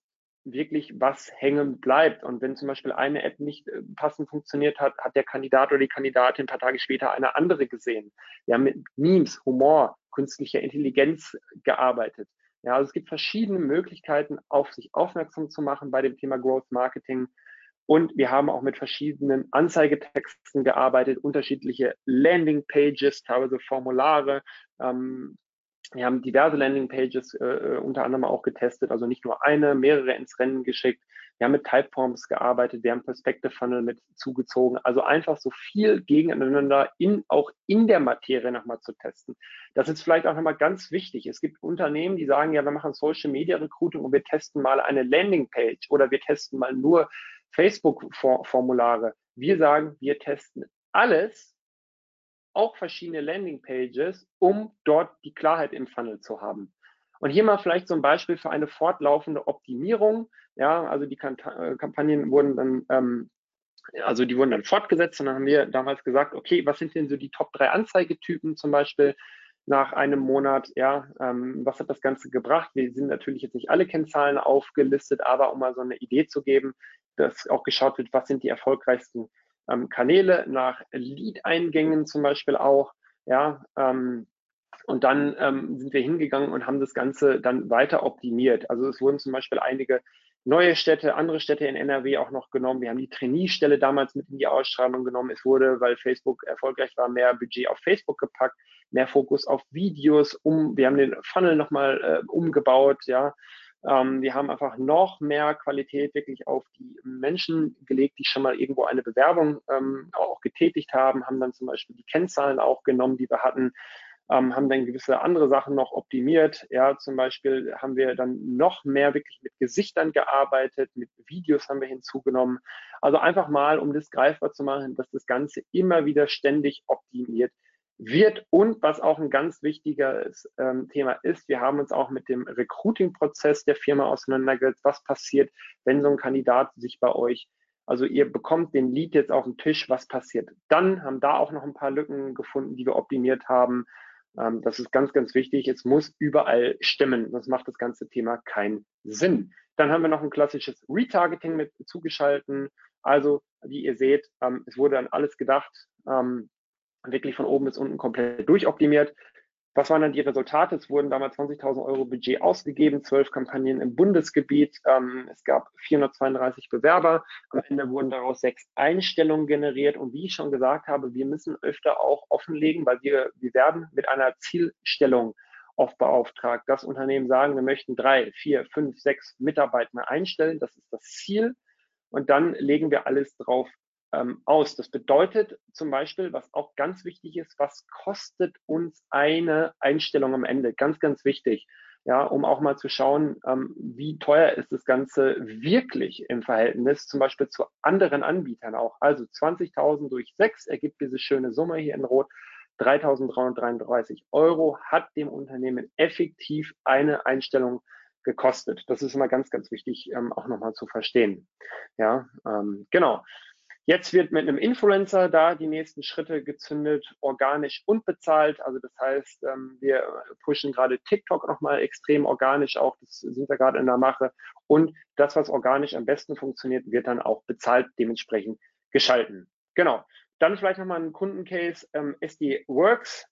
wirklich was hängen bleibt. Und wenn zum Beispiel eine App nicht äh, passend funktioniert hat, hat der Kandidat oder die Kandidatin ein paar Tage später eine andere gesehen. Haben mit Memes, Humor, künstlicher Intelligenz gearbeitet. Ja, also es gibt verschiedene Möglichkeiten, auf sich aufmerksam zu machen bei dem Thema Growth Marketing. Und wir haben auch mit verschiedenen Anzeigetexten gearbeitet, unterschiedliche Landing Pages, teilweise Formulare, ähm, wir haben diverse Landingpages äh, äh, unter anderem auch getestet, also nicht nur eine, mehrere ins Rennen geschickt. Wir haben mit Typeforms gearbeitet, wir haben Perspective Funnel mit zugezogen. Also einfach so viel gegeneinander in, auch in der Materie nochmal zu testen. Das ist vielleicht auch nochmal ganz wichtig. Es gibt Unternehmen, die sagen, ja, wir machen Social Media Recruiting und wir testen mal eine Landingpage oder wir testen mal nur Facebook-Formulare. Wir sagen, wir testen alles auch verschiedene Landingpages, um dort die Klarheit im Funnel zu haben. Und hier mal vielleicht so ein Beispiel für eine fortlaufende Optimierung. Ja, also die äh, Kampagnen wurden dann, ähm, also die wurden dann fortgesetzt und dann haben wir damals gesagt, okay, was sind denn so die Top 3 Anzeigetypen zum Beispiel nach einem Monat? Ja, ähm, was hat das Ganze gebracht? Wir sind natürlich jetzt nicht alle Kennzahlen aufgelistet, aber um mal so eine Idee zu geben, dass auch geschaut wird, was sind die erfolgreichsten ähm, Kanäle, nach Lead-Eingängen zum Beispiel auch, ja, ähm, und dann ähm, sind wir hingegangen und haben das Ganze dann weiter optimiert. Also es wurden zum Beispiel einige neue Städte, andere Städte in NRW auch noch genommen. Wir haben die Trainee-Stelle damals mit in die Ausschreibung genommen. Es wurde, weil Facebook erfolgreich war, mehr Budget auf Facebook gepackt, mehr Fokus auf Videos. Um, wir haben den Funnel nochmal äh, umgebaut, ja. Ähm, wir haben einfach noch mehr Qualität wirklich auf die Menschen gelegt, die schon mal irgendwo eine Bewerbung ähm, auch getätigt haben, haben dann zum Beispiel die Kennzahlen auch genommen, die wir hatten, ähm, haben dann gewisse andere Sachen noch optimiert. Ja, zum Beispiel haben wir dann noch mehr wirklich mit Gesichtern gearbeitet, mit Videos haben wir hinzugenommen. Also einfach mal, um das greifbar zu machen, dass das Ganze immer wieder ständig optimiert wird. Und was auch ein ganz wichtiges ähm, Thema ist, wir haben uns auch mit dem Recruiting-Prozess der Firma auseinandergesetzt. Was passiert, wenn so ein Kandidat sich bei euch, also ihr bekommt den Lead jetzt auf den Tisch, was passiert dann? Haben da auch noch ein paar Lücken gefunden, die wir optimiert haben. Ähm, das ist ganz, ganz wichtig. Es muss überall stimmen, sonst macht das ganze Thema keinen Sinn. Dann haben wir noch ein klassisches Retargeting mit zugeschalten. Also, wie ihr seht, ähm, es wurde an alles gedacht. Ähm, wirklich von oben bis unten komplett durchoptimiert. Was waren dann die Resultate? Es wurden damals 20.000 Euro Budget ausgegeben, zwölf Kampagnen im Bundesgebiet. Ähm, es gab 432 Bewerber. Am Ende wurden daraus sechs Einstellungen generiert. Und wie ich schon gesagt habe, wir müssen öfter auch offenlegen, weil wir, wir werden mit einer Zielstellung oft beauftragt. Das Unternehmen sagen, wir möchten drei, vier, fünf, sechs Mitarbeiter einstellen. Das ist das Ziel. Und dann legen wir alles drauf ähm, aus. Das bedeutet zum Beispiel, was auch ganz wichtig ist, was kostet uns eine Einstellung am Ende? Ganz, ganz wichtig. Ja, um auch mal zu schauen, ähm, wie teuer ist das Ganze wirklich im Verhältnis zum Beispiel zu anderen Anbietern auch. Also 20.000 durch 6 ergibt diese schöne Summe hier in Rot. 3.333 Euro hat dem Unternehmen effektiv eine Einstellung gekostet. Das ist immer ganz, ganz wichtig, ähm, auch nochmal zu verstehen. Ja, ähm, genau. Jetzt wird mit einem Influencer da die nächsten Schritte gezündet, organisch und bezahlt. Also das heißt, ähm, wir pushen gerade TikTok nochmal extrem organisch auch. Das sind wir gerade in der Mache. Und das, was organisch am besten funktioniert, wird dann auch bezahlt dementsprechend geschalten. Genau. Dann vielleicht nochmal ein Kundencase, ähm, SD Works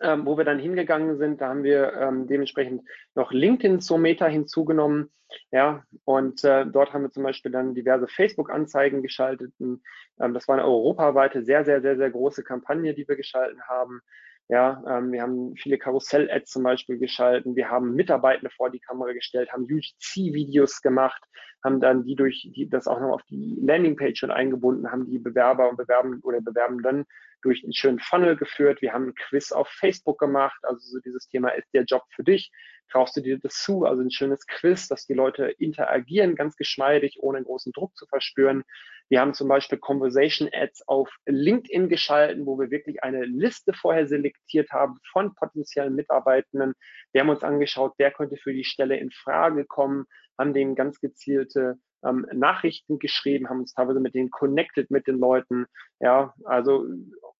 ähm, wo wir dann hingegangen sind. Da haben wir ähm, dementsprechend noch LinkedIn zur Meta hinzugenommen. Ja, und äh, dort haben wir zum Beispiel dann diverse Facebook-Anzeigen geschaltet. Ähm, das war eine europaweite, sehr, sehr, sehr, sehr große Kampagne, die wir geschalten haben. Ja, ähm, wir haben viele Karussell-Ads zum Beispiel geschalten. Wir haben Mitarbeitende vor die Kamera gestellt, haben UGC-Videos gemacht, haben dann die durch die, das auch noch auf die Landingpage schon eingebunden, haben die Bewerber und Bewerben oder Bewerbenden durch einen schönen Funnel geführt. Wir haben ein Quiz auf Facebook gemacht, also so dieses Thema ist der Job für dich. Traust du dir das zu? Also ein schönes Quiz, dass die Leute interagieren, ganz geschmeidig, ohne großen Druck zu verspüren. Wir haben zum Beispiel Conversation Ads auf LinkedIn geschalten, wo wir wirklich eine Liste vorher selektiert haben von potenziellen Mitarbeitenden. Wir haben uns angeschaut, wer könnte für die Stelle in Frage kommen, haben denen ganz gezielte ähm, Nachrichten geschrieben, haben uns teilweise mit denen connected mit den Leuten. Ja, also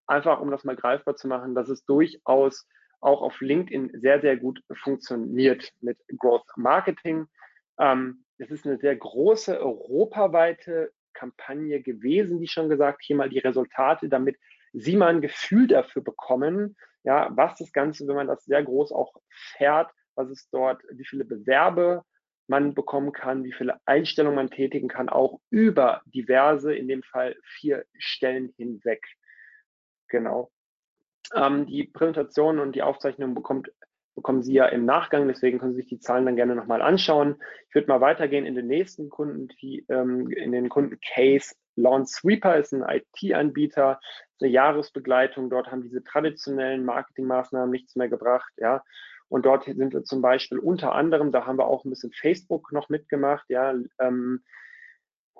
einfach, um das mal greifbar zu machen, dass es durchaus auch auf LinkedIn sehr, sehr gut funktioniert mit Growth Marketing. Ähm, es ist eine sehr große europaweite Kampagne gewesen, wie schon gesagt, hier mal die Resultate, damit Sie mal ein Gefühl dafür bekommen, ja, was das Ganze, wenn man das sehr groß auch fährt, was es dort, wie viele Bewerbe man bekommen kann, wie viele Einstellungen man tätigen kann, auch über diverse, in dem Fall vier Stellen hinweg. Genau. Ähm, die Präsentation und die Aufzeichnung bekommt, bekommen Sie ja im Nachgang, deswegen können Sie sich die Zahlen dann gerne nochmal anschauen. Ich würde mal weitergehen in den nächsten Kunden, die, ähm, in den Kunden Case Lawn Sweeper ist ein IT-Anbieter, eine Jahresbegleitung. Dort haben diese traditionellen Marketingmaßnahmen nichts mehr gebracht. Ja, und dort sind wir zum Beispiel unter anderem, da haben wir auch ein bisschen Facebook noch mitgemacht, ja, ähm,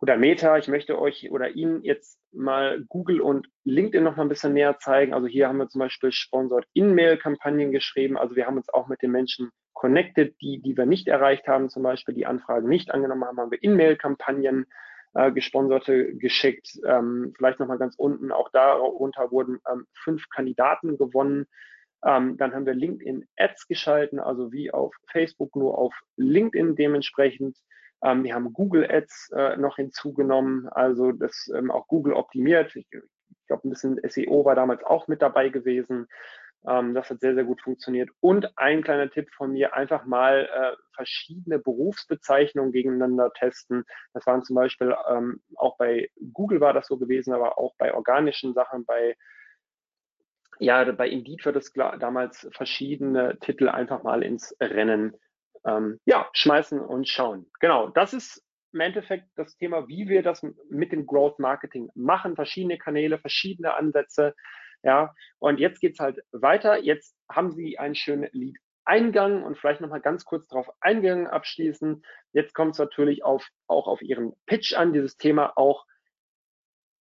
oder Meta. Ich möchte euch oder Ihnen jetzt mal Google und LinkedIn noch mal ein bisschen näher zeigen. Also hier haben wir zum Beispiel Sponsored In-Mail-Kampagnen geschrieben. Also wir haben uns auch mit den Menschen connected, die, die wir nicht erreicht haben, zum Beispiel die Anfragen nicht angenommen haben, haben wir In-Mail-Kampagnen äh, gesponserte geschickt. Ähm, vielleicht noch mal ganz unten, auch darunter wurden ähm, fünf Kandidaten gewonnen ähm, dann haben wir LinkedIn Ads geschalten, also wie auf Facebook, nur auf LinkedIn dementsprechend. Ähm, wir haben Google Ads äh, noch hinzugenommen, also das ähm, auch Google optimiert. Ich, ich glaube, ein bisschen SEO war damals auch mit dabei gewesen. Ähm, das hat sehr, sehr gut funktioniert. Und ein kleiner Tipp von mir, einfach mal äh, verschiedene Berufsbezeichnungen gegeneinander testen. Das waren zum Beispiel ähm, auch bei Google war das so gewesen, aber auch bei organischen Sachen, bei ja, bei Indeed wird es damals verschiedene Titel einfach mal ins Rennen ähm, ja, schmeißen und schauen. Genau, das ist im Endeffekt das Thema, wie wir das mit dem Growth Marketing machen. Verschiedene Kanäle, verschiedene Ansätze. Ja, und jetzt geht's halt weiter. Jetzt haben Sie einen schönen Lead Eingang und vielleicht nochmal ganz kurz darauf eingehen, abschließen. Jetzt kommt es natürlich auf, auch auf Ihren Pitch an, dieses Thema auch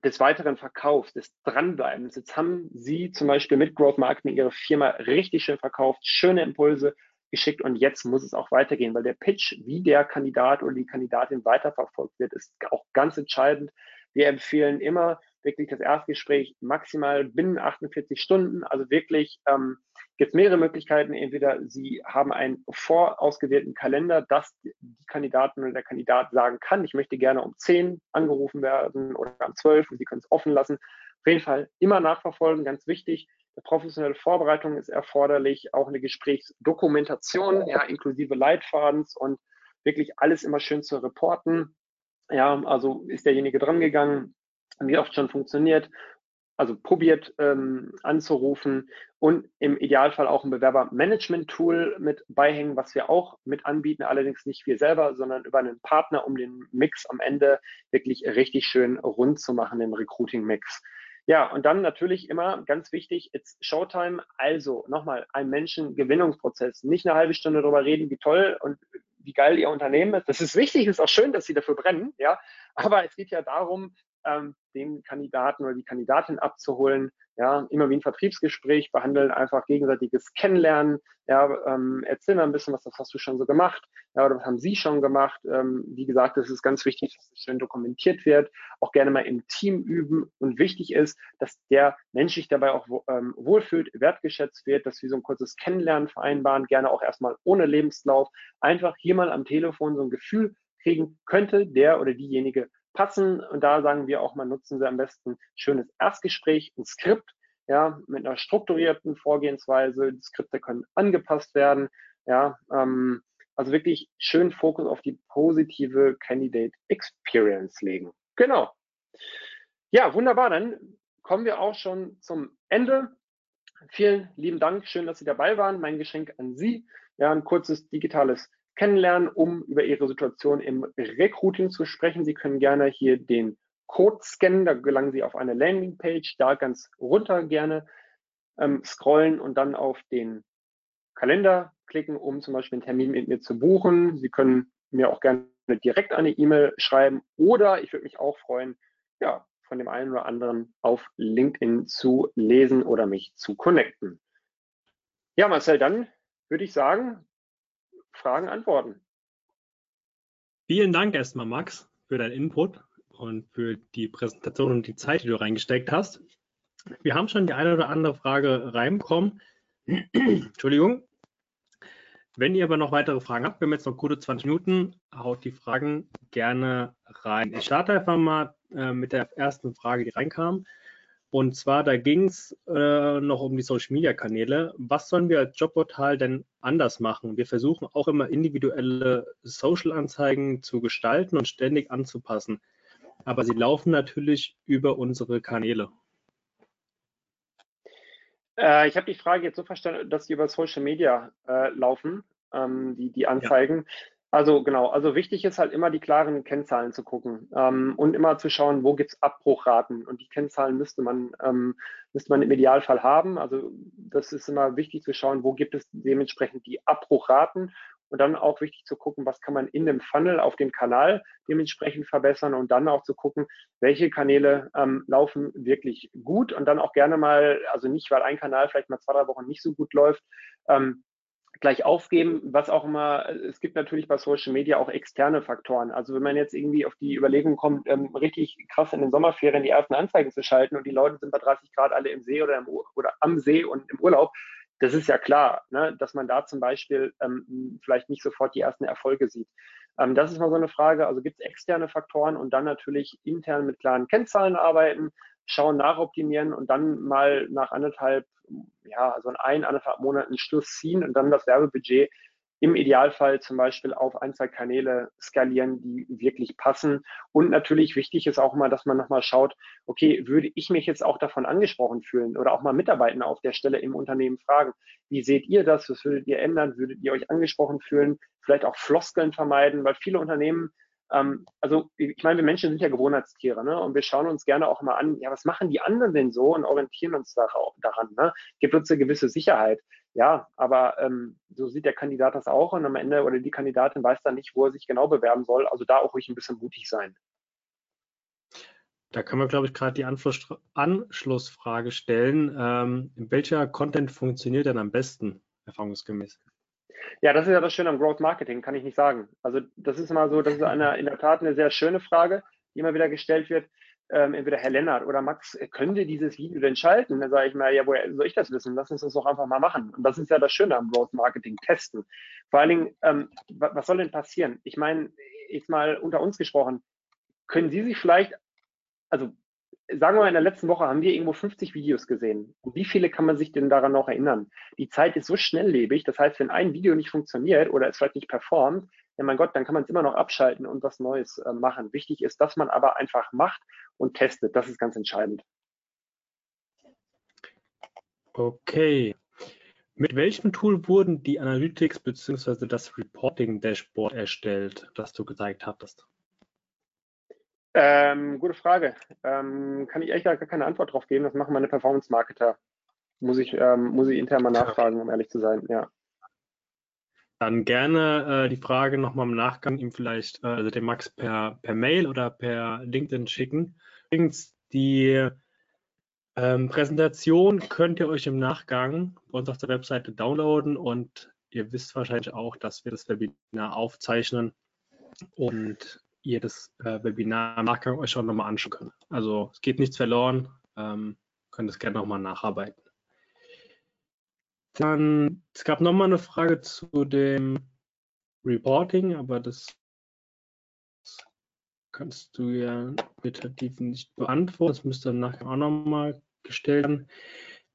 des weiteren Verkaufs, des Dranbleibens. Jetzt haben Sie zum Beispiel mit Growth Marketing Ihre Firma richtig schön verkauft, schöne Impulse geschickt und jetzt muss es auch weitergehen, weil der Pitch, wie der Kandidat oder die Kandidatin weiterverfolgt wird, ist auch ganz entscheidend. Wir empfehlen immer wirklich das Erstgespräch maximal binnen 48 Stunden, also wirklich ähm, gibt es mehrere Möglichkeiten. Entweder Sie haben einen vorausgewählten Kalender, dass die Kandidatin oder der Kandidat sagen kann, ich möchte gerne um 10 angerufen werden oder um 12 und Sie können es offen lassen. Auf jeden Fall immer nachverfolgen, ganz wichtig. Eine professionelle Vorbereitung ist erforderlich, auch eine Gesprächsdokumentation, ja, inklusive Leitfadens und wirklich alles immer schön zu reporten. Ja, also ist derjenige dran gegangen, wie oft schon funktioniert, also probiert ähm, anzurufen und im Idealfall auch ein Bewerbermanagement-Tool mit beihängen, was wir auch mit anbieten, allerdings nicht wir selber, sondern über einen Partner, um den Mix am Ende wirklich richtig schön rund zu machen, den Recruiting-Mix. Ja, und dann natürlich immer ganz wichtig, it's Showtime. Also nochmal ein Menschengewinnungsprozess. Nicht eine halbe Stunde darüber reden, wie toll und wie geil Ihr Unternehmen ist. Das ist wichtig, ist auch schön, dass Sie dafür brennen, ja. Aber es geht ja darum, ähm, den Kandidaten oder die Kandidatin abzuholen. Ja, immer wie ein Vertriebsgespräch, behandeln einfach gegenseitiges Kennenlernen. Ja, ähm, erzähl mal ein bisschen, was das hast du schon so gemacht. Ja, oder was haben Sie schon gemacht? Ähm, wie gesagt, es ist ganz wichtig, dass es schön dokumentiert wird. Auch gerne mal im Team üben. Und wichtig ist, dass der Mensch sich dabei auch ähm, wohlfühlt, wertgeschätzt wird, dass wir so ein kurzes Kennenlernen vereinbaren, gerne auch erstmal ohne Lebenslauf. Einfach hier mal am Telefon so ein Gefühl kriegen, könnte der oder diejenige passen. Und da sagen wir auch mal, nutzen Sie am besten schönes Erstgespräch, ein Skript, ja, mit einer strukturierten Vorgehensweise. Die Skripte können angepasst werden, ja, ähm, also wirklich schön Fokus auf die positive Candidate Experience legen. Genau. Ja, wunderbar. Dann kommen wir auch schon zum Ende. Vielen lieben Dank. Schön, dass Sie dabei waren. Mein Geschenk an Sie. Ja, ein kurzes digitales kennenlernen, um über Ihre Situation im Recruiting zu sprechen. Sie können gerne hier den Code scannen, da gelangen Sie auf eine Landingpage, da ganz runter gerne ähm, scrollen und dann auf den Kalender klicken, um zum Beispiel einen Termin mit mir zu buchen. Sie können mir auch gerne direkt eine E-Mail schreiben oder ich würde mich auch freuen, ja, von dem einen oder anderen auf LinkedIn zu lesen oder mich zu connecten. Ja, Marcel, dann würde ich sagen, Fragen, Antworten. Vielen Dank erstmal, Max, für deinen Input und für die Präsentation und die Zeit, die du reingesteckt hast. Wir haben schon die eine oder andere Frage reinbekommen. Entschuldigung. Wenn ihr aber noch weitere Fragen habt, wir haben jetzt noch gute 20 Minuten, haut die Fragen gerne rein. Ich starte einfach mal äh, mit der ersten Frage, die reinkam. Und zwar, da ging es äh, noch um die Social-Media-Kanäle. Was sollen wir als Jobportal denn anders machen? Wir versuchen auch immer individuelle Social-Anzeigen zu gestalten und ständig anzupassen. Aber sie laufen natürlich über unsere Kanäle. Äh, ich habe die Frage jetzt so verstanden, dass sie über Social Media äh, laufen, ähm, die, die Anzeigen. Ja. Also genau, also wichtig ist halt immer die klaren Kennzahlen zu gucken ähm, und immer zu schauen, wo gibt es Abbruchraten. Und die Kennzahlen müsste man, ähm, müsste man im Idealfall haben. Also das ist immer wichtig zu schauen, wo gibt es dementsprechend die Abbruchraten und dann auch wichtig zu gucken, was kann man in dem Funnel auf dem Kanal dementsprechend verbessern und dann auch zu gucken, welche Kanäle ähm, laufen wirklich gut und dann auch gerne mal, also nicht, weil ein Kanal vielleicht mal zwei, drei Wochen nicht so gut läuft, ähm, gleich aufgeben, was auch immer, es gibt natürlich bei Social Media auch externe Faktoren. Also wenn man jetzt irgendwie auf die Überlegung kommt, ähm, richtig krass in den Sommerferien die ersten Anzeigen zu schalten und die Leute sind bei 30 Grad alle im See oder, im, oder am See und im Urlaub, das ist ja klar, ne, dass man da zum Beispiel ähm, vielleicht nicht sofort die ersten Erfolge sieht. Ähm, das ist mal so eine Frage. Also gibt es externe Faktoren und dann natürlich intern mit klaren Kennzahlen arbeiten, schauen, nachoptimieren und dann mal nach anderthalb, ja, also in ein, anderthalb Monaten Schluss ziehen und dann das Werbebudget im Idealfall zum Beispiel auf ein, zwei Kanäle skalieren, die wirklich passen. Und natürlich wichtig ist auch mal, dass man nochmal schaut, okay, würde ich mich jetzt auch davon angesprochen fühlen oder auch mal Mitarbeiter auf der Stelle im Unternehmen fragen, wie seht ihr das? Was würdet ihr ändern? Würdet ihr euch angesprochen fühlen? Vielleicht auch Floskeln vermeiden, weil viele Unternehmen ähm, also ich meine, wir Menschen sind ja Gewohnheitstiere, ne? Und wir schauen uns gerne auch mal an, ja, was machen die anderen denn so und orientieren uns daran, ne? Gibt uns eine gewisse Sicherheit. Ja, aber ähm, so sieht der Kandidat das auch und am Ende oder die Kandidatin weiß dann nicht, wo er sich genau bewerben soll. Also da auch ruhig ein bisschen mutig sein. Da können wir, glaube ich, gerade die Anschluss Anschlussfrage stellen. Ähm, welcher Content funktioniert denn am besten, erfahrungsgemäß? Ja, das ist ja das Schöne am Growth Marketing, kann ich nicht sagen. Also das ist immer so, das ist eine, in der Tat eine sehr schöne Frage, die immer wieder gestellt wird ähm, entweder Herr Lennart oder Max, könnt ihr dieses Video denn schalten? Dann sage ich mal, ja, woher soll ich das wissen? Lass uns das doch einfach mal machen. Und das ist ja das Schöne am Growth Marketing, testen. Vor allen Dingen, ähm, was soll denn passieren? Ich meine, jetzt mal unter uns gesprochen, können Sie sich vielleicht, also sagen wir mal, in der letzten Woche haben wir irgendwo 50 Videos gesehen. wie viele kann man sich denn daran noch erinnern? Die Zeit ist so schnelllebig, das heißt, wenn ein Video nicht funktioniert oder es vielleicht nicht performt, ja mein Gott, dann kann man es immer noch abschalten und was Neues äh, machen. Wichtig ist, dass man aber einfach macht und testet. Das ist ganz entscheidend. Okay. Mit welchem Tool wurden die Analytics bzw. das Reporting Dashboard erstellt, das du gezeigt hattest? Ähm, gute Frage. Ähm, kann ich echt gar keine Antwort drauf geben. Das machen meine Performance-Marketer. Muss ich, ähm, muss ich intern mal nachfragen, um ehrlich zu sein. Ja. Dann gerne äh, die Frage nochmal im Nachgang ihm vielleicht, äh, also dem Max per, per Mail oder per LinkedIn schicken. Übrigens, die ähm, Präsentation könnt ihr euch im Nachgang bei uns auf der Webseite downloaden und ihr wisst wahrscheinlich auch, dass wir das Webinar aufzeichnen und ihr das äh, Webinar im Nachgang euch auch nochmal anschauen könnt. Also es geht nichts verloren, ähm, könnt es gerne nochmal nacharbeiten. Dann, es gab nochmal eine Frage zu dem Reporting, aber das kannst du ja qualitativ nicht beantworten. Das müsste dann nachher auch nochmal gestellt werden.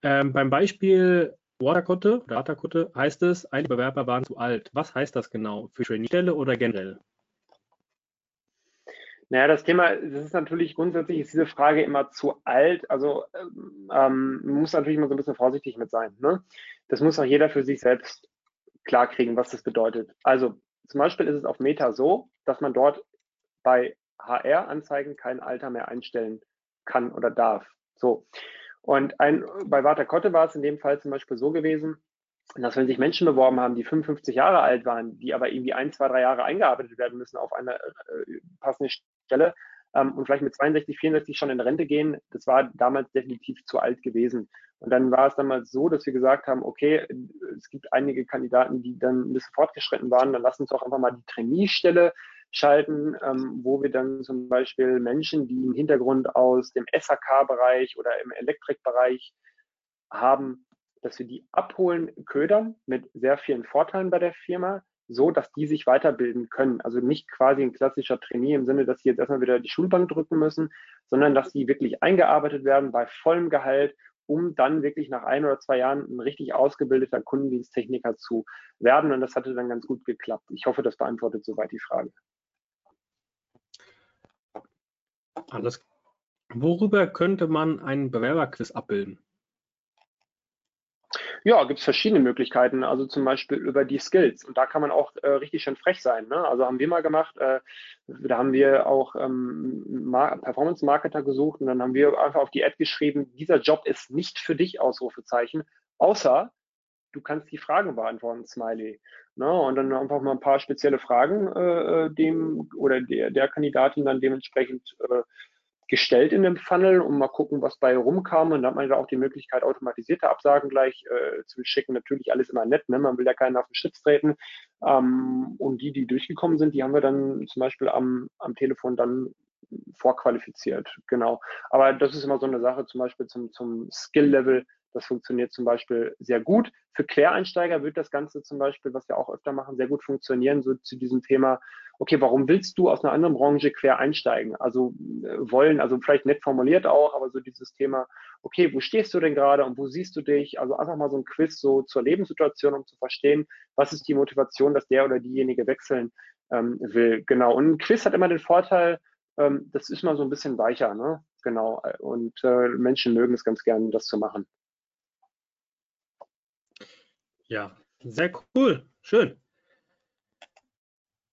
Ähm, beim Beispiel Waterkutte, Datakutte heißt es, einige Bewerber waren zu alt. Was heißt das genau? Für Trainee-Stelle oder generell? Naja, das Thema, das ist natürlich grundsätzlich ist diese Frage immer zu alt. Also ähm, man muss natürlich immer so ein bisschen vorsichtig mit sein. Ne? Das muss auch jeder für sich selbst klarkriegen, was das bedeutet. Also zum Beispiel ist es auf Meta so, dass man dort bei HR-Anzeigen kein Alter mehr einstellen kann oder darf. So. Und ein, bei Walter Kotte war es in dem Fall zum Beispiel so gewesen, dass wenn sich Menschen beworben haben, die 55 Jahre alt waren, die aber irgendwie ein, zwei, drei Jahre eingearbeitet werden müssen auf eine äh, passende Stelle ähm, und vielleicht mit 62, 64 schon in Rente gehen, das war damals definitiv zu alt gewesen. Und dann war es damals so, dass wir gesagt haben, okay, es gibt einige Kandidaten, die dann ein bisschen fortgeschritten waren, dann lass uns doch einfach mal die Trainee-Stelle schalten, ähm, wo wir dann zum Beispiel Menschen, die einen Hintergrund aus dem SAK-Bereich oder im Elektrikbereich haben, dass wir die abholen, ködern mit sehr vielen Vorteilen bei der Firma, so dass die sich weiterbilden können. Also nicht quasi ein klassischer Trainee im Sinne, dass sie jetzt erstmal wieder die Schulbank drücken müssen, sondern dass sie wirklich eingearbeitet werden bei vollem Gehalt, um dann wirklich nach ein oder zwei Jahren ein richtig ausgebildeter Kundendiensttechniker zu werden. Und das hatte dann ganz gut geklappt. Ich hoffe, das beantwortet soweit die Frage. Alles. Worüber könnte man einen Bewerberquiz abbilden? Ja, gibt es verschiedene Möglichkeiten, also zum Beispiel über die Skills. Und da kann man auch äh, richtig schön frech sein. Ne? Also haben wir mal gemacht, äh, da haben wir auch ähm, Performance-Marketer gesucht und dann haben wir einfach auf die Ad geschrieben, dieser Job ist nicht für dich, Ausrufezeichen, außer du kannst die Fragen beantworten, Smiley. Ne? Und dann einfach mal ein paar spezielle Fragen äh, äh dem oder der, der Kandidatin dann dementsprechend äh, gestellt in dem Funnel und mal gucken, was bei rumkam. Und dann hat man ja auch die Möglichkeit, automatisierte Absagen gleich äh, zu schicken. Natürlich alles immer nett, ne? man will ja keinen auf den Schlips treten. Ähm, und die, die durchgekommen sind, die haben wir dann zum Beispiel am, am Telefon dann vorqualifiziert. Genau. Aber das ist immer so eine Sache, zum Beispiel zum, zum Skill-Level das funktioniert zum Beispiel sehr gut. Für Quereinsteiger wird das Ganze zum Beispiel, was wir auch öfter machen, sehr gut funktionieren, so zu diesem Thema, okay, warum willst du aus einer anderen Branche quer einsteigen? Also äh, wollen, also vielleicht nett formuliert auch, aber so dieses Thema, okay, wo stehst du denn gerade und wo siehst du dich? Also einfach mal so ein Quiz so zur Lebenssituation, um zu verstehen, was ist die Motivation, dass der oder diejenige wechseln ähm, will. Genau. Und ein Quiz hat immer den Vorteil, ähm, das ist mal so ein bisschen weicher, ne? Genau. Und äh, Menschen mögen es ganz gern, das zu machen. Ja, sehr cool. Schön.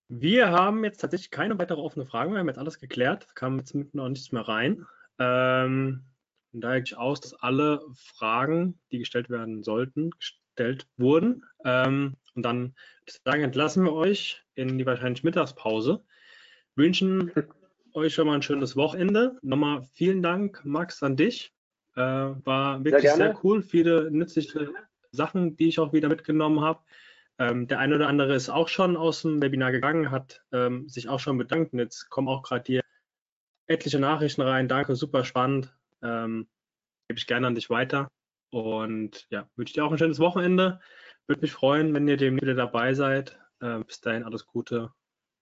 Wir haben jetzt tatsächlich keine weitere offene Fragen mehr. Wir haben jetzt alles geklärt. Kam jetzt mit noch nichts mehr rein. Ähm, daher gehe ich aus, dass alle Fragen, die gestellt werden sollten, gestellt wurden. Ähm, und dann sagen, entlassen wir euch in die wahrscheinlich Mittagspause. Wünschen euch schon mal ein schönes Wochenende. Nochmal vielen Dank, Max, an dich. Äh, war wirklich sehr, sehr cool. Viele nützliche Sachen, die ich auch wieder mitgenommen habe. Ähm, der eine oder andere ist auch schon aus dem Webinar gegangen, hat ähm, sich auch schon bedankt. Und jetzt kommen auch gerade hier etliche Nachrichten rein. Danke, super spannend. Ähm, Gebe ich gerne an dich weiter. Und ja, wünsche dir auch ein schönes Wochenende. Würde mich freuen, wenn ihr dem wieder dabei seid. Äh, bis dahin alles Gute.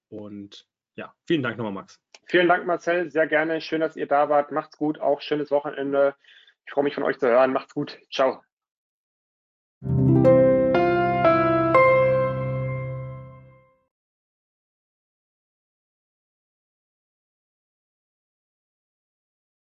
Und ja, vielen Dank nochmal, Max. Vielen Dank, Marcel. Sehr gerne. Schön, dass ihr da wart. Macht's gut. Auch schönes Wochenende. Ich freue mich von euch zu hören. Macht's gut. Ciao.